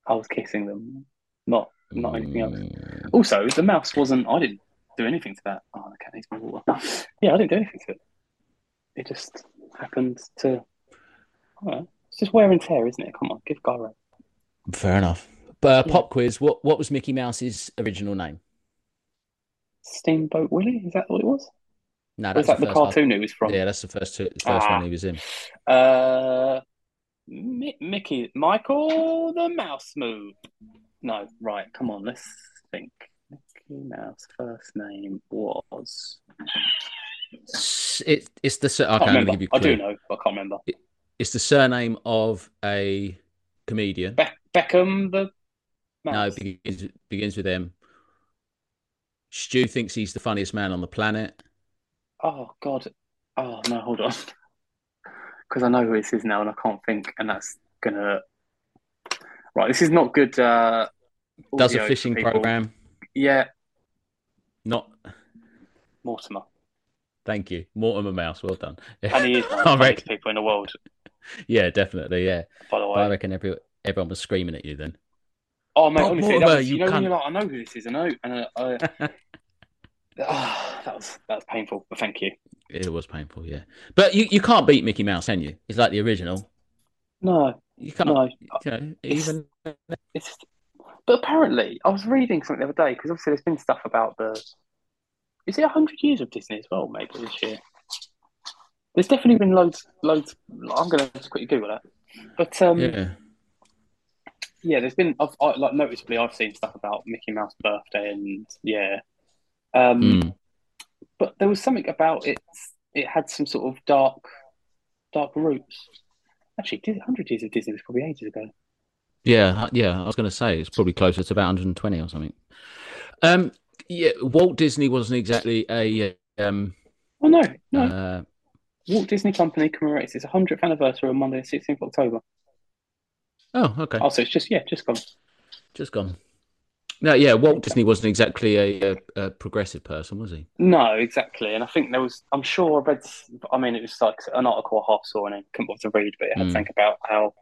I was kissing them, not not anything else. Mm. Also, the mouse wasn't. I didn't do anything to that. Oh, the cat needs more water. Yeah, I didn't do anything to it. It just happened to. Know. It's just wear and tear, isn't it? Come on, give rest. Fair enough. But uh, Yeah. pop quiz. What what was Mickey Mouse's original name? Steamboat Willie, is that what it was? No, that's is that the cartoon it was from? Yeah, that's the first two, the first Ah. one he was in. Uh, Mi- Mickey, Michael the Mouse Move. No, right. Come on, let's think. Mickey Mouse first name was. It, it's the sur- I okay. I'm remember. give you I do know, but I can't remember. It's the surname of a comedian. Be- Beckham the No, Mouse. it begins begins with M. Stu thinks he's the funniest man on the planet. Oh God. Oh no, hold on. Because I know who this is now, and I can't think, and that's gonna. Right, this is not good. Uh, Does a fishing program. Yeah, Not. Mortimer, Thank you, Mortimer Mouse. Well done. and he is one of the funniest people in the world. Yeah, definitely. Yeah, By the But I reckon every, everyone was screaming at you then. Oh mate, honestly, that Mortimer, was, you you know when you're like, I know who this is, I know, and uh, I, ah, that was that was painful. But thank you. It was painful, yeah. But you, you can't beat Mickey Mouse, can you? He's like the original. No, You can't, no, you know, It's- even. it's. But apparently, I was reading something the other day because obviously there's been stuff about the. Is it hundred years of Disney as well? Maybe this year. There's definitely been loads, loads. I'm gonna just quickly Google that. But um, yeah, Yeah. there's been. I've I, like noticeably, I've seen stuff about Mickey Mouse birthday and yeah. Um, Mm. but there was something about it. It had some sort of dark, dark roots. Actually, hundred years of Disney was probably ages ago. Yeah, yeah. I was going to say it's probably closer to about 120 or something. Um, yeah, Walt Disney wasn't exactly a um, Oh no, no. uh, Walt Disney Company commemorates its 100th anniversary on Monday, the 16th of October. oh, okay, Also, it's just yeah, just gone. just gone. No, yeah, Walt Disney wasn't exactly a, a, a progressive person, was he? No, exactly. And I think there was. I'm sure I read. I mean, it was like an article I half saw and I couldn't bother to read, but it had Mm. think about how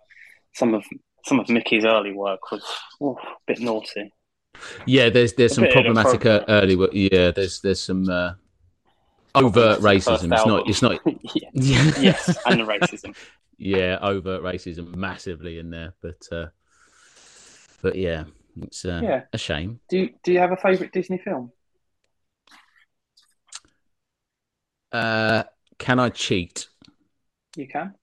some of some of Mickey's early work was oof, a bit naughty. Yeah, there's there's A some problematic uh, early work. Yeah, there's there's some uh, overt racism. It's not. It's not. yeah. Yeah. Yes, and the racism. yeah, overt racism massively in there, but uh, but yeah, it's uh, Yeah. a shame. Do you, Do you have a favourite Disney film? Uh, can I cheat? You can.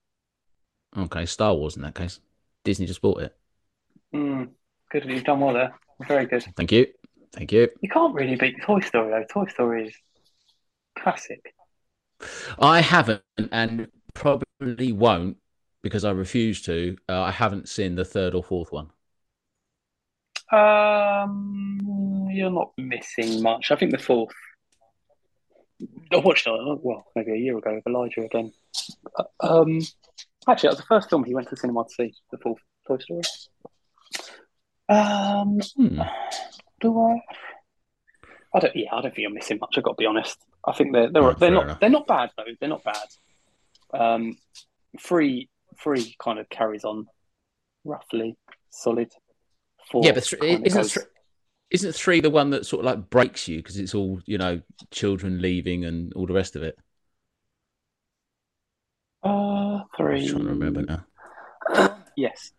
Okay, Star Wars in that case. Disney just bought it. Mm, good. You've done well there. Very good. Thank you, thank you. You can't really beat Toy Story though. Toy Story is classic. I haven't, and probably won't because I refuse to. Uh, I haven't seen the third or fourth one. Um, you're not missing much. I think the fourth. I watched it, well, maybe a year ago with Elijah again. Uh, Um, actually, that was the first film he went to the cinema to see, the fourth Toy Story. Um, Hmm. do I? I don't. Yeah, I don't think you're missing much. I've got to be honest. I think they're they're Oh, they're not enough. they're not bad though. They're not bad. Um, three three kind of carries on roughly solid. Four Yeah, but th- isn't goes- th- isn't three the one that sort of like breaks you because it's all you know, children leaving and all the rest of it? Uh, I'm three. just trying to remember now. yes.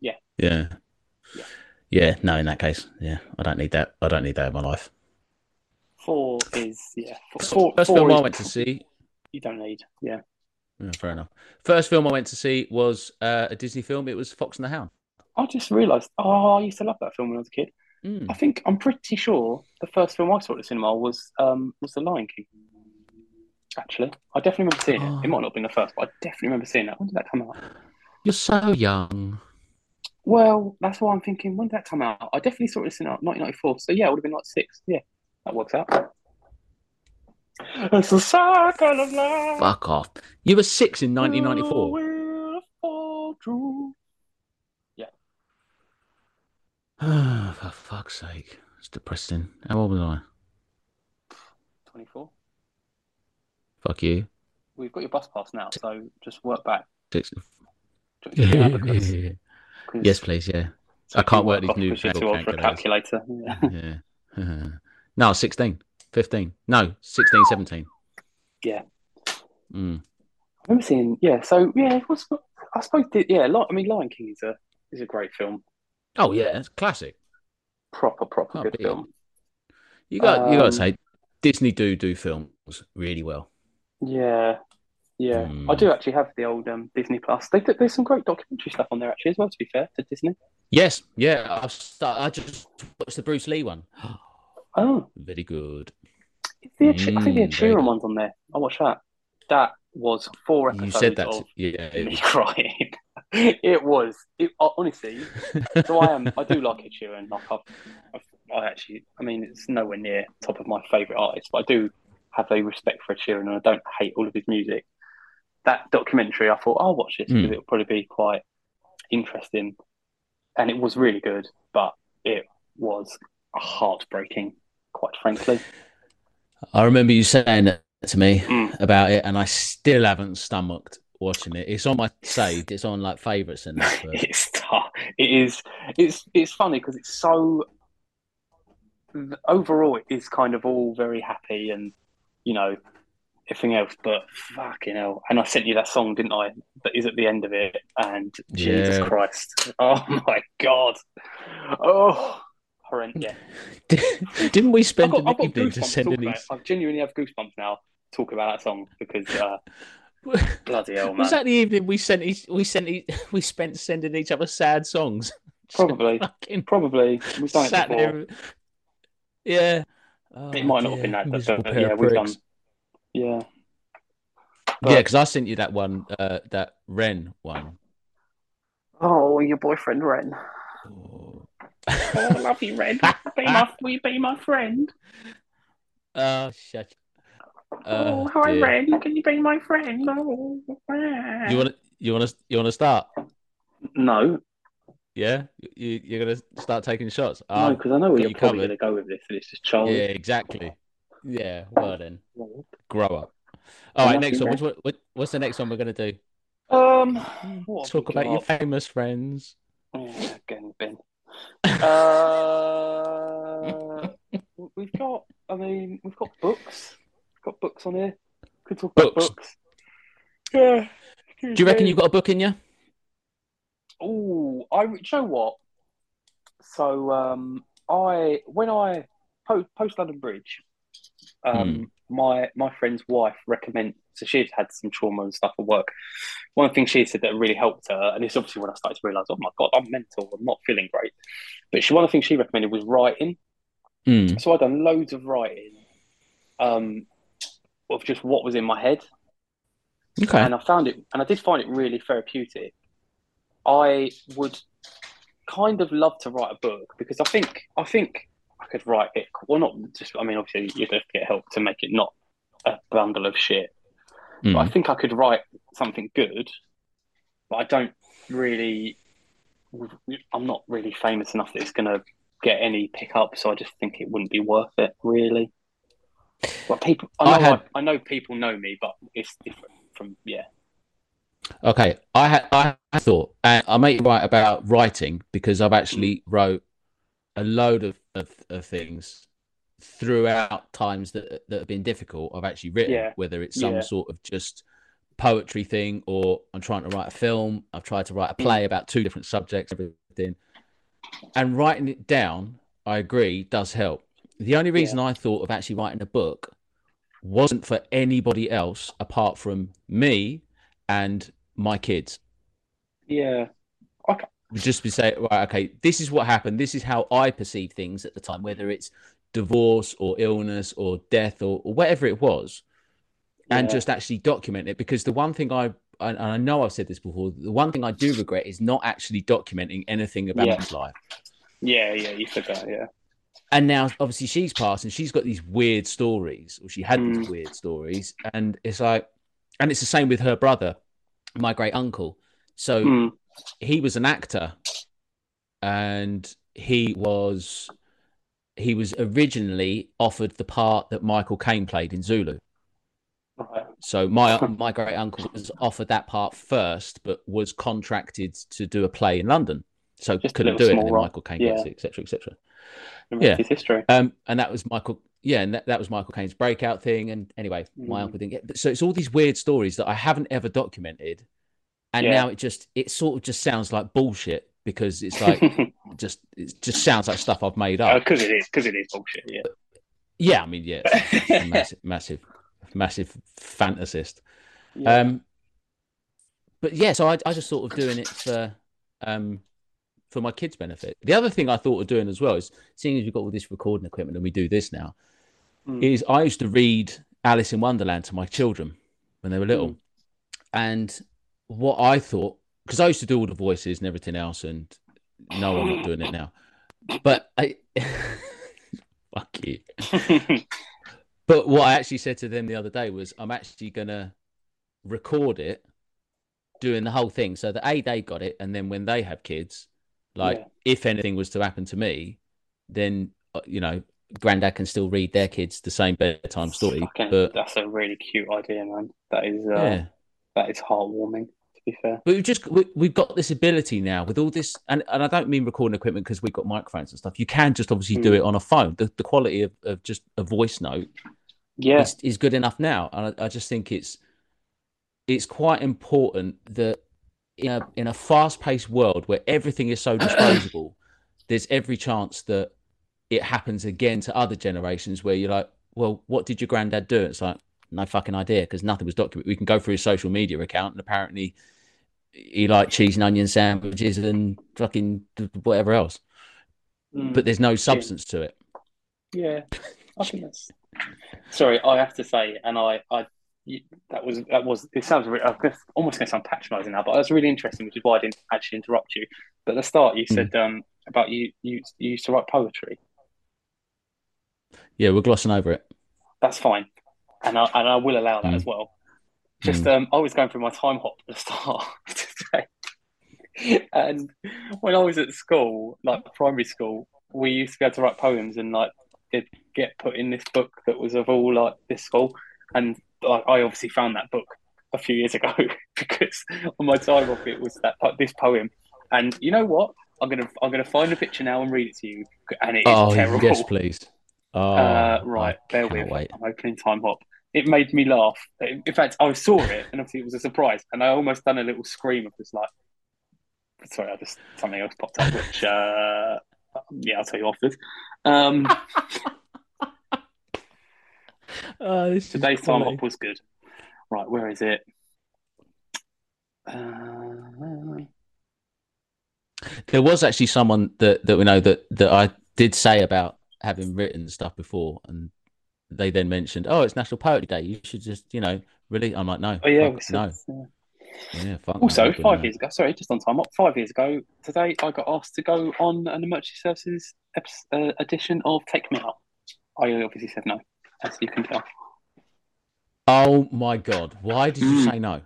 Yeah. Yeah. Yeah, no, in that case, yeah, I don't need that. I don't need that in my life. Four is yeah. Four, First four film I went to see, You don't need. Yeah. yeah, fair enough. First film I went to see was uh, a Disney film. It was Fox and the Hound. I just realised. Oh, I used to love that film when I was a kid. Mm. I think I'm pretty sure the first film I saw at the cinema was um was The Lion King. Actually, I definitely remember seeing it. It oh. might not have been the first, but I definitely remember seeing that. When did that come out? You're so young. Well, that's why I'm thinking. When did that come out? I definitely saw it in 1994. So yeah, it would have been like six. Yeah, that works out. It's a circle of life. Fuck off. You were six in 1994. Will fall true. For fuck's sake. It's depressing. How old was I? 24. Fuck you. We've got your bus pass now, so just work back. Six. Do you want to do abacus? 'Cause- yes, please. Yeah. so I can't work these new too for a calculator. Yeah. yeah. no, 16. 15. No, 16, 17. Yeah. Mm. I remember seeing, yeah, so yeah, it was, I suppose, the- yeah, Li- I mean, Lion King is a is a great film, Oh, yeah. It's classic. proper, proper Can't good film. You got you got Um, to say, Disney do do films really well. Yeah, yeah. I Mm. do actually have the old um, Disney Plus. They, there's some great documentary stuff on there actually as well. To be fair to Disney. Yes. Yeah. I've start, I just watched the Bruce Lee one. Oh, Very good. the Ed- I think the Mm, Sheeran one's on there. I watched that. That was four episodes You said that. of yeah. me crying. it was. It, honestly, so I am. I do like Ed Sheeran. Like I've, I've, I actually. I mean, it's nowhere near top of my favorite artist, but I do have a respect for Ed Sheeran, and I don't hate all of his music. That documentary, I thought I'll watch this because Mm. it'll probably be quite interesting, and it was really good. But it was heartbreaking, quite frankly. I remember you saying that to me Mm. about it, and I still haven't stomached watching it. It's on my saved. It's on like favorites and that. But it's tough. It is. It's it's funny because it's so. Overall, it is kind of all very happy and you know everything else, but fucking hell! And I sent you that song, didn't I? That is at the end of it, and Jesus Christ! Oh my God! Oh, horrendous! Yeah, didn't we I've spend got, an I've got evening to send an about. I genuinely have goosebumps now. Talk about that song because uh, bloody hell, man! Was that the evening we sent each, we sent each, we spent sending each other sad songs? Probably. Fucking Probably we've done it sat before. there. Yeah. Oh, It might not have been that, but- miserable but pair yeah, we've done- pricks. Yeah. Yeah, because I sent you that one, uh, that Ren one. Oh, your boyfriend Ren. Oh, Oh, I love you, Ren. Be my, will you be my friend? Oh, shut. oh, Uh, hi, dear. Ren. Can you be my friend? Oh. You want to you want to you want to start? No, Yeah, you you're gonna start taking shots. no, because I know where you're you probably gonna go with this, and it's just child. yeah, exactly. Yeah, well then, grow up. I All right, love next one. Ren. What's, what, what's the next one we're gonna do? Um, Talk about your famous friends. Yeah, again, Ben. Uh, we've got. I mean, we've got books. We've got books on here. Could talk about Books. books. Yeah. Do you reckon you've got a book in you? Oh, I. You know what? So, um, I when I post, post London Bridge, um, my my friend's wife recommend. So she'd had some trauma and stuff at work. One of the things she said that really helped her, and it's obviously when I started to realise, oh my god, I'm mental, I'm not feeling great. But she one of the things she recommended was writing. Mm. So I'd done loads of writing, um, of just what was in my head Okay. and I found it, and I did find it really therapeutic. I would kind of love to write a book because I think I think I could write it. Well, not just. I mean, obviously you'd have to get help to make it not a bundle of shit. But I Mm. think I could write something good. But I don't really. I'm not really famous enough that it's going to get any pickup, so I just think it wouldn't be worth it, really. But people, I know, I I, I know people know me, but it's different from yeah. Okay. I had I had thought, and I you right about writing because I've actually wrote a load of, of, of things throughout times that that have been difficult. I've actually written, Yeah. whether it's some Yeah. sort of just poetry thing or I'm trying to write a film. I've tried to write a play about two different subjects, everything. And writing it down, I agree, does help. The only reason I thought of actually writing a book wasn't for anybody else apart from me and my kids. Yeah. Just to say, right, okay, this is what happened. This is how I perceive things at the time, whether it's divorce or illness or death or, or whatever it was, and Yeah. just actually document it. Because the one thing I, and I know I've said this before, the one thing I do regret is not actually documenting anything about Yeah. his life. Yeah, yeah, you said that, yeah. and now obviously she's passed and she's got these weird stories, or she had these Mm. weird stories, and it's like, and it's the same with her brother, my great uncle. So Mm. he was an actor, and he was he was originally offered the part that Michael Caine played in Zulu. Right. So my my great uncle was offered that part first, but was contracted to do a play in London, so Just couldn't do it. And then. Michael Caine gets Yeah. it, etc., etc. Yeah. rest is history. Um, and that was Michael. Yeah, and that, that was Michael Caine's breakout thing. And anyway, my Mm. uncle didn't get. So it's all these weird stories that I haven't ever documented, and Yeah. now it just it sort of just sounds like bullshit because it's like just it just sounds like stuff I've made up. Because it is, because it is bullshit. Yeah. Yeah, I mean, yeah, massive, massive, massive fantasist. Yeah. Um, but yeah, so I, I just thought of doing it for um for my kids' benefit. The other thing I thought of doing as well is seeing as we've got all this recording equipment and we do this now, Mm. is I used to read Alice in Wonderland to my children when they were little. Mm. And what I thought, because I used to do all the voices and everything else, and no, I'm not doing it now. But I, fuck you. But what I actually said to them the other day was, I'm actually gonna record it, doing the whole thing, so that a they got it, and then when they have kids, like Yeah. if anything was to happen to me, then uh, you know, granddad can still read their kids the same bedtime story. Fucking- But that's a really cute idea, man. That is uh, yeah, that is heartwarming. To be fair. but we've just we, we've got this ability now with all this, and, and I don't mean recording equipment because we've got microphones and stuff. You can just obviously do Mm. it on a phone. The, the quality of, of just a voice note Yeah. is, is good enough now. And I, I just think it's it's quite important that in a in a fast paced world where everything is so disposable, there's every chance that it happens again to other generations where you're like, well, what did your granddad do? It's like no fucking idea because nothing was documented. We can go through his social media account and apparently he liked cheese and onion sandwiches and fucking whatever else, Mm. but there's no substance to it. Yeah, I think that's. Sorry, I have to say, and I, I, you- that was that was. It sounds really, I'm almost going to sound patronising now, but that's really interesting, which is why I didn't actually interrupt you. But at the start, you said um about you you you used to write poetry. Yeah, we're glossing over it. That's fine, and I and I will allow that Mm. as well. Just um, I was going through my Timehop at the start today, and when I was at school, like primary school, we used to be able to write poems, and like it'd get put in this book that was of all like this school, and like, I obviously found that book a few years ago because on my Timehop it was that this poem, and you know what? I'm gonna I'm gonna find a picture now and read it to you, and it is Oh, terrible. yes, please. Oh, Uh, I right, bear cannot with. wait. I'm opening Timehop. It made me laugh. In fact, I saw it, and obviously it was a surprise, and I almost done a little scream of just like, sorry, I just something else popped up, which uh, yeah, I'll tell you afterwards. Um, Oh, today's Timehop was good. Right, where is it? Uh, There was actually someone that, that we know that, that I did say about having written stuff before, and they then mentioned, "Oh, it's National Poetry Day. You should just, you know, really." I'm like, "No, oh yeah, fuck, no, yeah. yeah, fuck Also, I'm not doing five that." years ago, sorry, just on Timehop, five years ago today, I got asked to go on an emergency services uh, edition of Take Me Out. I obviously said no, as you can tell, Oh my god, why did you Mm. say no?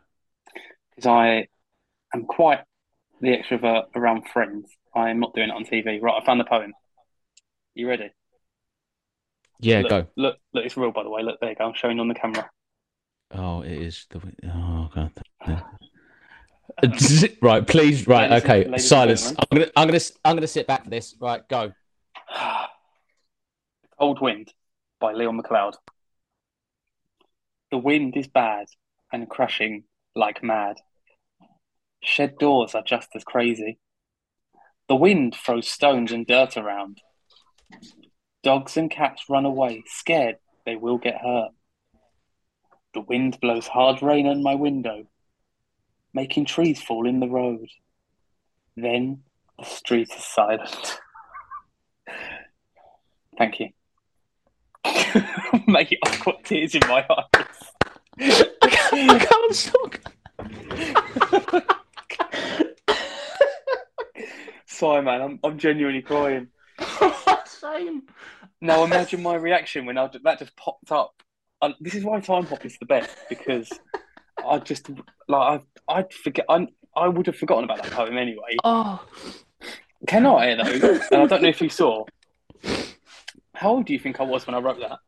because I am quite the extrovert around friends. I am not doing it on TV. Right, I found the poem. You ready? Yeah, look, go. Look, look, it's real, by the way. Look, there you go. I'm showing on the camera. Oh, it is the. Oh god. right, please. Right, Ladies okay. ladies Silence. I'm gonna, I'm gonna, I'm gonna sit back for this. Right, go. Cold Wind by Leon McLeod. The wind is bad and crashing like mad. Shed doors are just as crazy. The wind throws stones and dirt around. Dogs and cats run away, scared they will get hurt. The wind blows hard rain on my window, making trees fall in the road. Then the street is silent. Thank you. Mate, I've got tears in my eyes. I can't stop. Sorry, man, I'm, I'm genuinely crying. Same. Now imagine my reaction when I, that just popped up. And this is why Timehop is the best because I just like I I'd forget I I would have forgotten about that poem anyway. Oh, Can I though? and I don't know if you saw. How old do you think I was when I wrote that?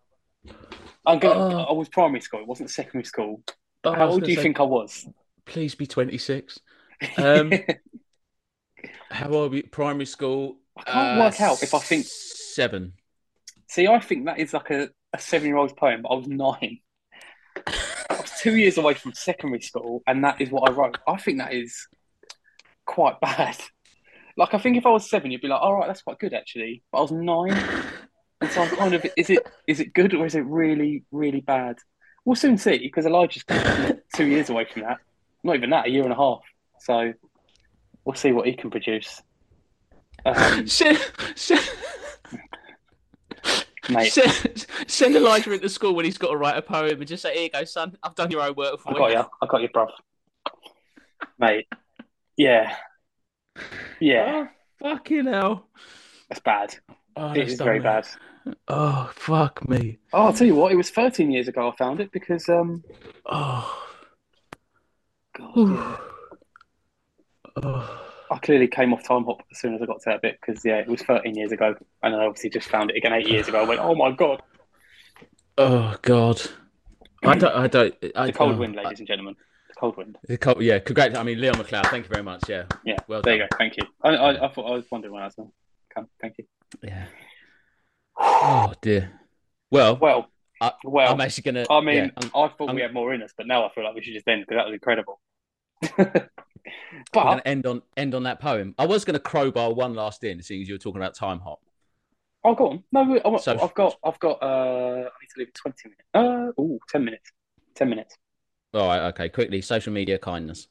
I'm gonna. Oh. I was primary school. It wasn't secondary school. oh, How old do you say, think I was? Please be 26. Um, How old? are we? Primary school. I can't work out if I think- seven. See, I think that is like a, a seven-year-old's poem. But I was nine. I was two years away from secondary school, and that is what I wrote. I think that is quite bad. Like, I think if I was seven, you'd be like, "All right, that's quite good, actually." But I was nine, and so I'm kind of, is it is it good or is it really really bad? We'll soon see because Elijah's two years away from that. Not even that, a year and a half. So we'll see what he can produce. Um, mate, send, send Elijah into school when he's got to write a poem and just say, "Here you go, son. I've done your own work for you. I got you. I got you, bruv. Mate, yeah, yeah, Oh, fucking hell. that's bad. Oh, It is very me. bad. Oh, fuck me. Oh, I'll tell you what, it was 13 years ago I found it because, um, Oh. God, yeah, Oh. I clearly came off Timehop as soon as I got to that bit because, yeah, it was 13 years ago. And I obviously just found it again eight years ago. I went, oh my God. Oh, God. I don't. I don't. I, The cold wind, ladies and gentlemen. The cold wind. The cold, yeah, congrats. I mean, Leon McLeod, thank you very much. Yeah, Yeah, well there done. you go. Thank you. I, I, I thought I was wondering when I was to come. Thank you. Yeah. Oh dear. Well, Well, I- well, I'm actually gonna. I mean, yeah, I thought I'm- we had more in us, but now I feel like we should just end because that was incredible. but end on end on that poem. I was gonna crowbar one last in, seeing as you were talking about Timehop. oh, go on. No, I, So- I've got, I've got. Uh, I need to leave in twenty minutes. Uh, oh, 10 minutes. Ten minutes. All right, okay, quickly. Social media kindness.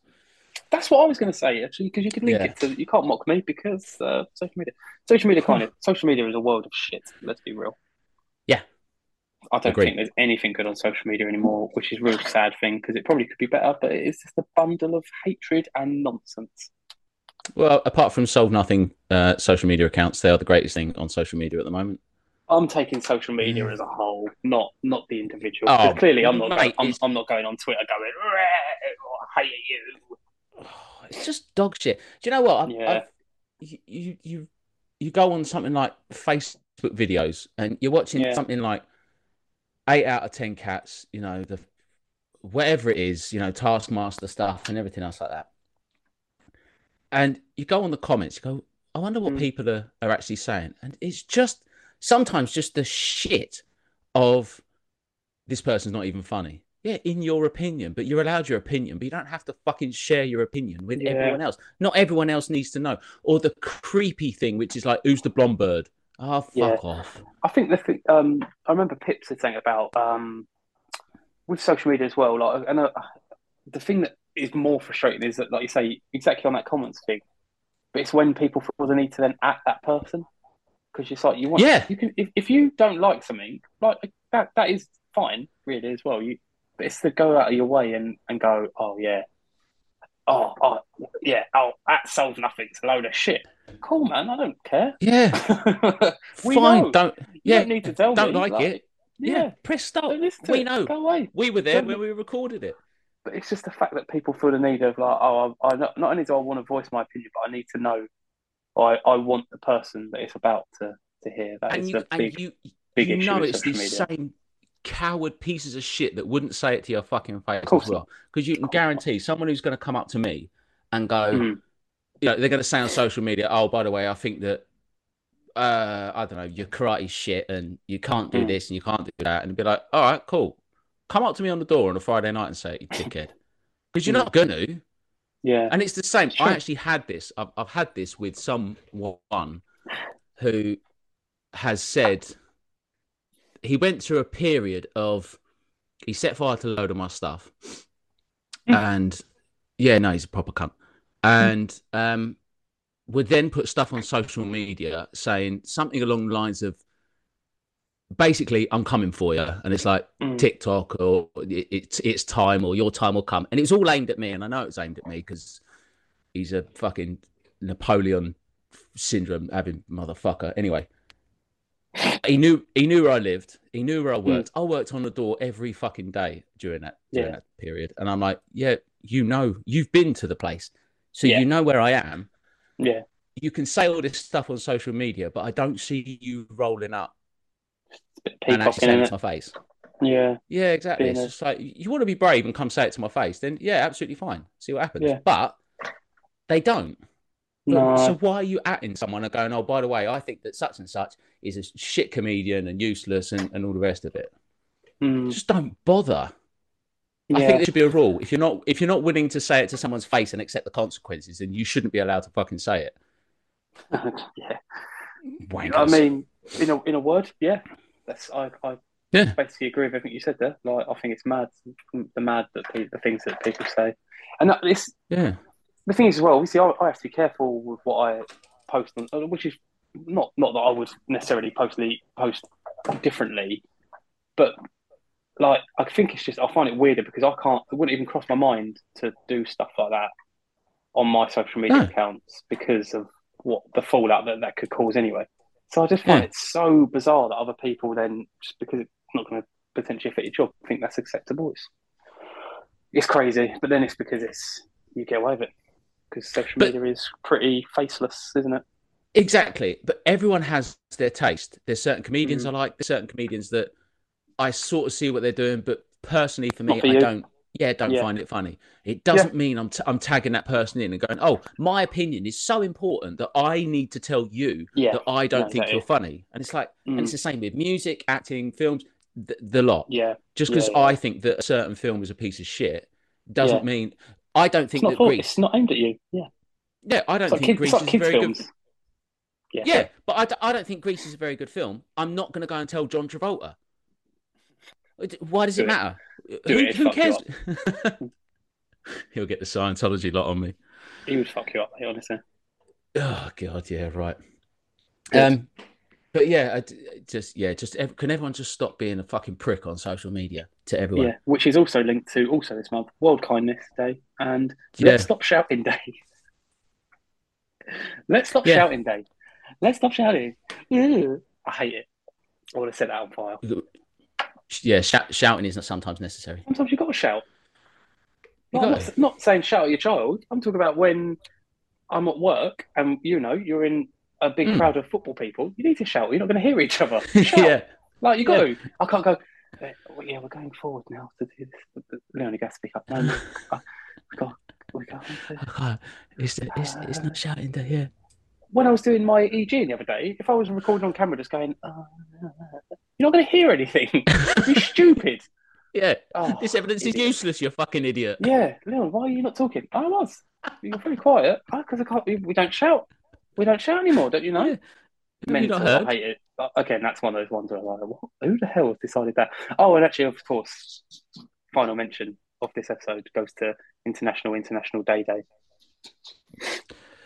That's what I was going to say actually, because you could link Yeah. it to. You can't mock me because uh, social media. Social media kind of. social media is a world of shit. Let's be real. I don't Agreed. think there's anything good on social media anymore, which is a real sad thing because it probably could be better, but it is just a bundle of hatred and nonsense. Well, apart from solve nothing uh, social media accounts, they are the greatest thing on social media at the moment. I'm taking social media as a whole, not not the individual. Oh, clearly, I'm not. mate, I'm, I'm not going on Twitter going. "Rah, I hate you. Oh, it's just dog shit. Do you know what? I've, Yeah. I've, you, you you you go on something like Facebook videos and you're watching Yeah. something like eight out of ten cats. You know the whatever it is. You know Taskmaster stuff and everything else like that. And you go on the comments. You go, I wonder what Mm. people are are actually saying, and it's just sometimes just the shit of this person's not even funny. Yeah, in your opinion, but you're allowed your opinion, but you don't have to fucking share your opinion with Yeah. everyone else. Not everyone else needs to know. Or the creepy thing, which is like, who's the blonde bird? Oh, fuck Yeah. off. I think the thing, um, I remember Pip said something about um, with social media as well. Like, and uh, the thing that is more frustrating is that, like you say, exactly on that comments thing, but it's when people feel the need to then at that person because it's like you want, Yeah. you can if, if you don't like something, like that, that is fine, really as well. You, but it's to go out of your way and and go, oh yeah, oh oh yeah, oh that solves nothing. It's a load of shit. Cool, man. I don't care. Yeah, we fine. know. Don't, You yeah, don't need to tell don't me. like it. Yeah, Yeah. press stop. Don't We it. know. Go away. We were there Don't- when we recorded it. But it's just the fact that people feel the need of like, oh, I, I not, not only do I want to voice my opinion, but I need to know. I I want the person that it's about to to hear. That And is you, the and big. you, big you issue know it's social media. same coward pieces of shit that wouldn't say it to your fucking face as well. Because you can guarantee someone who's going to come up to me and go, Mm. you know, they're going to say on social media, oh, by the way, I think that, uh, I don't know, your karate shit and you can't do Mm. this and you can't do that. And be like, all right, cool. Come up to me on the door on a Friday night and say it, you dickhead. Because you're Mm. not going to. Yeah. And it's the same. Sure. I actually had this. I've, I've had this with someone who has said he went through a period of he set fire to a load of my stuff, Mm. and yeah, no, he's a proper cunt, and um, would then put stuff on social media saying something along the lines of basically i'm coming for you and it's like Mm. tiktok or it's it's time or your time will come. And it was all aimed at me and i know it's aimed at me because he's a fucking napoleon syndrome having motherfucker. Anyway he knew he knew where I lived. He knew where I hmm. worked. I worked on the door every fucking day during that during Yeah. that period, and I'm like, yeah, you know, you've been to the place, so Yeah. you know where I am. Yeah. You can say all this stuff on social media, but I don't see you rolling up It's a bit and actually saying it to my face. Yeah. Yeah, exactly. Being It's a- just like you want to be brave and come say it to my face, then yeah, absolutely fine. See what happens. Yeah. But they don't. No. So why are you atting someone and going, oh, by the way, I think that such and such is a shit comedian and useless and, and all the rest of it? Mm, Just don't bother. I think there should be a rule. If you're not if you're not willing to say it to someone's face and accept the consequences, then you shouldn't be allowed to fucking say it. yeah. Wankers. I mean, in a in a word, yeah. That's I, I Yeah. basically agree with everything you said there. Like I think it's mad, the mad that pe- the things that people say, and that, this yeah, the thing is as well. Obviously, I, I have to be careful with what I post on, which is not not that I would necessarily postly post differently, but like I think it's just I find it weirder because I can't. It wouldn't even cross my mind to do stuff like that on my social media No. accounts because of what the fallout that that could cause anyway. So I just find Yeah. it so bizarre that other people then just because it's not going to potentially affect your job think that's acceptable. It's it's crazy, but then it's because it's you get away with it because social But- media is pretty faceless, isn't it? Exactly. But everyone has their taste. There's certain comedians Mm. I like. There's certain comedians that I sort of see what they're doing, but personally for me, for I don't. Yeah, don't Yeah. find it funny. It doesn't mean I'm t- I'm tagging that person in and going, oh, my opinion is so important that I need to tell you Yeah. that I don't No, think you're funny. And it's like, and Mm. it's the same with music, acting, films, the, the lot. Yeah, Just because Yeah, yeah. I think that a certain film is a piece of shit doesn't Yeah. mean I don't think that Grease. it's not aimed at you. Yeah, Yeah, I don't it's like, think Grease it's like is kids very films. good. Yeah, Yeah, but I, d- I don't think Grease is a very good film. I'm not going to go and tell John Travolta. Why does Do it it. matter? Do who it, who cares? He'll get the Scientology lot on me. he would fuck you up, honestly. Oh God, yeah, right. Um, but yeah, I d- just yeah, just ev- can everyone just stop being a fucking prick on social media to everyone? Yeah, which is also linked to also this month World Kindness Day and Yeah. Let's Stop Shouting Day. Let's stop Yeah. shouting day. Let's stop shouting. Ew. I hate it. I want to set that on file. yeah. Shout, shouting is not sometimes necessary. Sometimes you've got to shout. You I'm gotta. not, not saying shout at your child. I'm talking about when I'm at work and you know you're in a big Mm. crowd of football people. You need to shout. You're not going to hear each other. Yeah, Like you go. Yeah. I can't go. "Uh, well, yeah, we're going forward now to do this. Leonie, to speak up. No, no, we got. We got. It's, it's it's not shouting to hear. When I was doing my EG the other day, if I was recording on camera, just going, uh, you're not going to hear anything. You're stupid. Yeah, Oh, this evidence is useless. You fucking idiot. Yeah, Leon, why are you not talking? I was. You're very quiet. Because I can't. We, we don't shout. We don't shout anymore, don't you know? Yeah. Mental. not heard? I hate it. Uh, Again, that's one of those ones where I'm like, what? who the hell has decided that? Oh, and actually, of course, final mention of this episode goes to International International Day Day.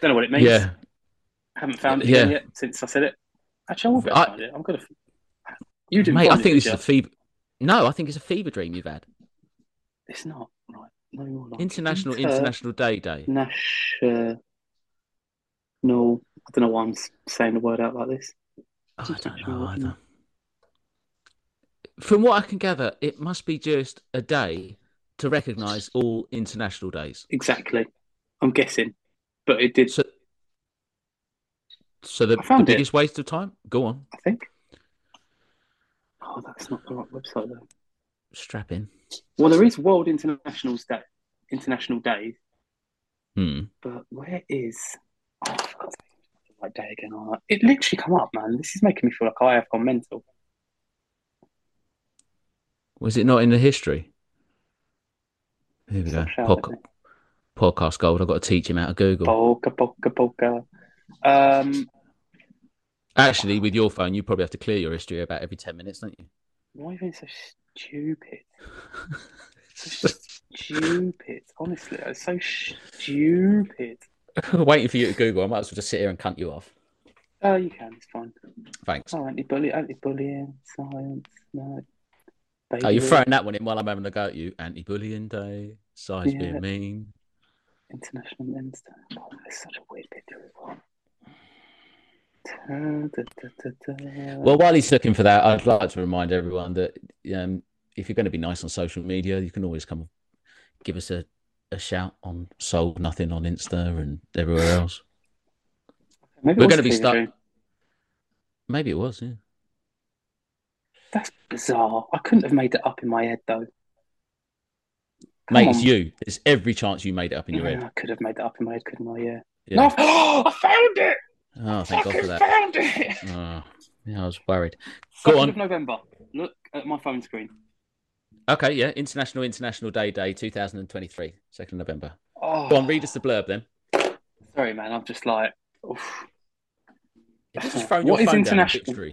Don't know what it means. Yeah, Haven't found it Yeah. yet since I said it. Actually, I will find it. I'm gonna. You didn't mate. I think this is a fever. No, I think it's a fever dream you've had. It's not right. No, you're not. International Inter- International Day Day. National. No, I don't know why I'm saying the word out like this. Oh, I don't know either. From what I can gather, it must be just a day to recognise all international days. Exactly. I'm guessing, but it did. So, so the, the found it. biggest waste of time. Go on, I think. Oh, that's not the right website though. strap in. Well, there is World International Day, International Day, Hmm. but where is? Oh, the right day again. Oh, it literally come up, man. This is making me feel like I have gone mental. Was it not in the history? Here we go. Pod- podcast gold. I've got to teach him how to Google. Polka, polka, polka. Um, Actually, with your phone, you probably have to clear your history about every 10 minutes, don't you? why are you being so stupid? So stupid. Honestly, it's so stupid. Waiting for you to Google. I might as well just sit here and cunt you off. Oh, you can. It's fine. Thanks. Oh, anti-bully, anti-bullying, science, no. Oh, you're throwing that one in while I'm having a go at you. Anti-bullying day, size Yeah. being mean. International Men's Day. Oh, that's such a weird picture as well. Well, while he's looking for that, I'd like to remind everyone that um, if you're going to be nice on social media, you can always come give us a, a shout on Solve Nothing on Insta and everywhere else. Maybe We're going to be stuck. Maybe it was, yeah. That's bizarre. I couldn't have made it up in my head though. Come Mate, it's you. There's every chance you made it up in your Yeah, head. I could have made it up in my head, couldn't I? Yeah. Yeah. No, I found it. Oh, thank God for that. found it. Oh, yeah, I was worried. Go on. of November. Look at my phone screen. Okay, yeah. International International Day Day 2023, 2nd of November. Oh, Go on, read us the blurb then. sorry, man. I'm just like, oof. Just thrown your What is phone down in international-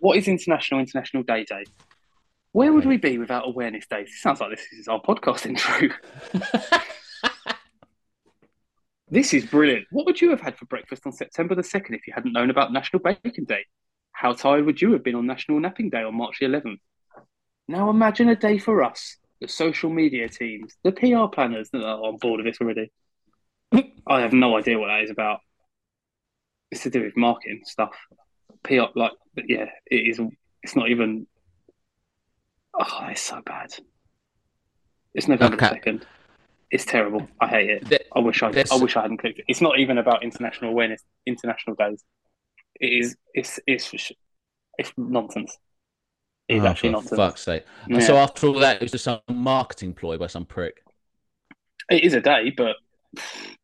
What is International International Day Day? Where would we be without Awareness Day? Sounds like this is our podcast intro. This is brilliant. What would you have had for breakfast on September the 2nd if you hadn't known about National Bacon Day? How tired would you have been on National Napping Day on March the 11th? Now imagine a day for us, the social media teams, the PR planners that are on board of this already. I have no idea what that is about. It's to do with marketing stuff. PR, like, but yeah, it is. It's not even. Oh, it's so bad. It's November Okay. 2nd. It's terrible. I hate it. I wish I, I wish I hadn't clicked it. It's not even about international awareness, international days. It is. It's it's it's nonsense. It is Oh, actually for nonsense. fuck's sake. Yeah. So after all that, it was just some marketing ploy by some prick. It is a day, but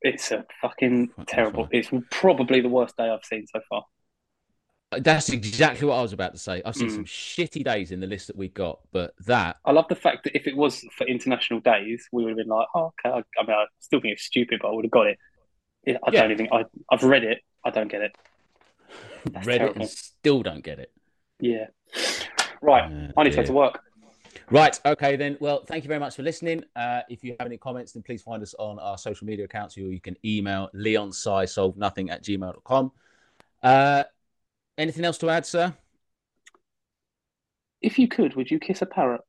it's a Fucking terrible. It's probably the worst day I've seen so far. That's exactly what I was about to say. I've seen Mm. some shitty days in the list that we got, but that I love the fact that if it was for international days, we would have been like, oh, okay. I, I mean, I still think it's stupid, but I would have got it. I don't even. I, I've read it. I don't get it. That's read it and still don't get it. Yeah. Right. Uh, I need to go to work. Right. Okay, then. Well, thank you very much for listening. Uh, if you have any comments, then please find us on our social media accounts or you can email leonscisolvenothing at gmail.com. Uh, Anything else to add, sir? If you could, would you kiss a parrot?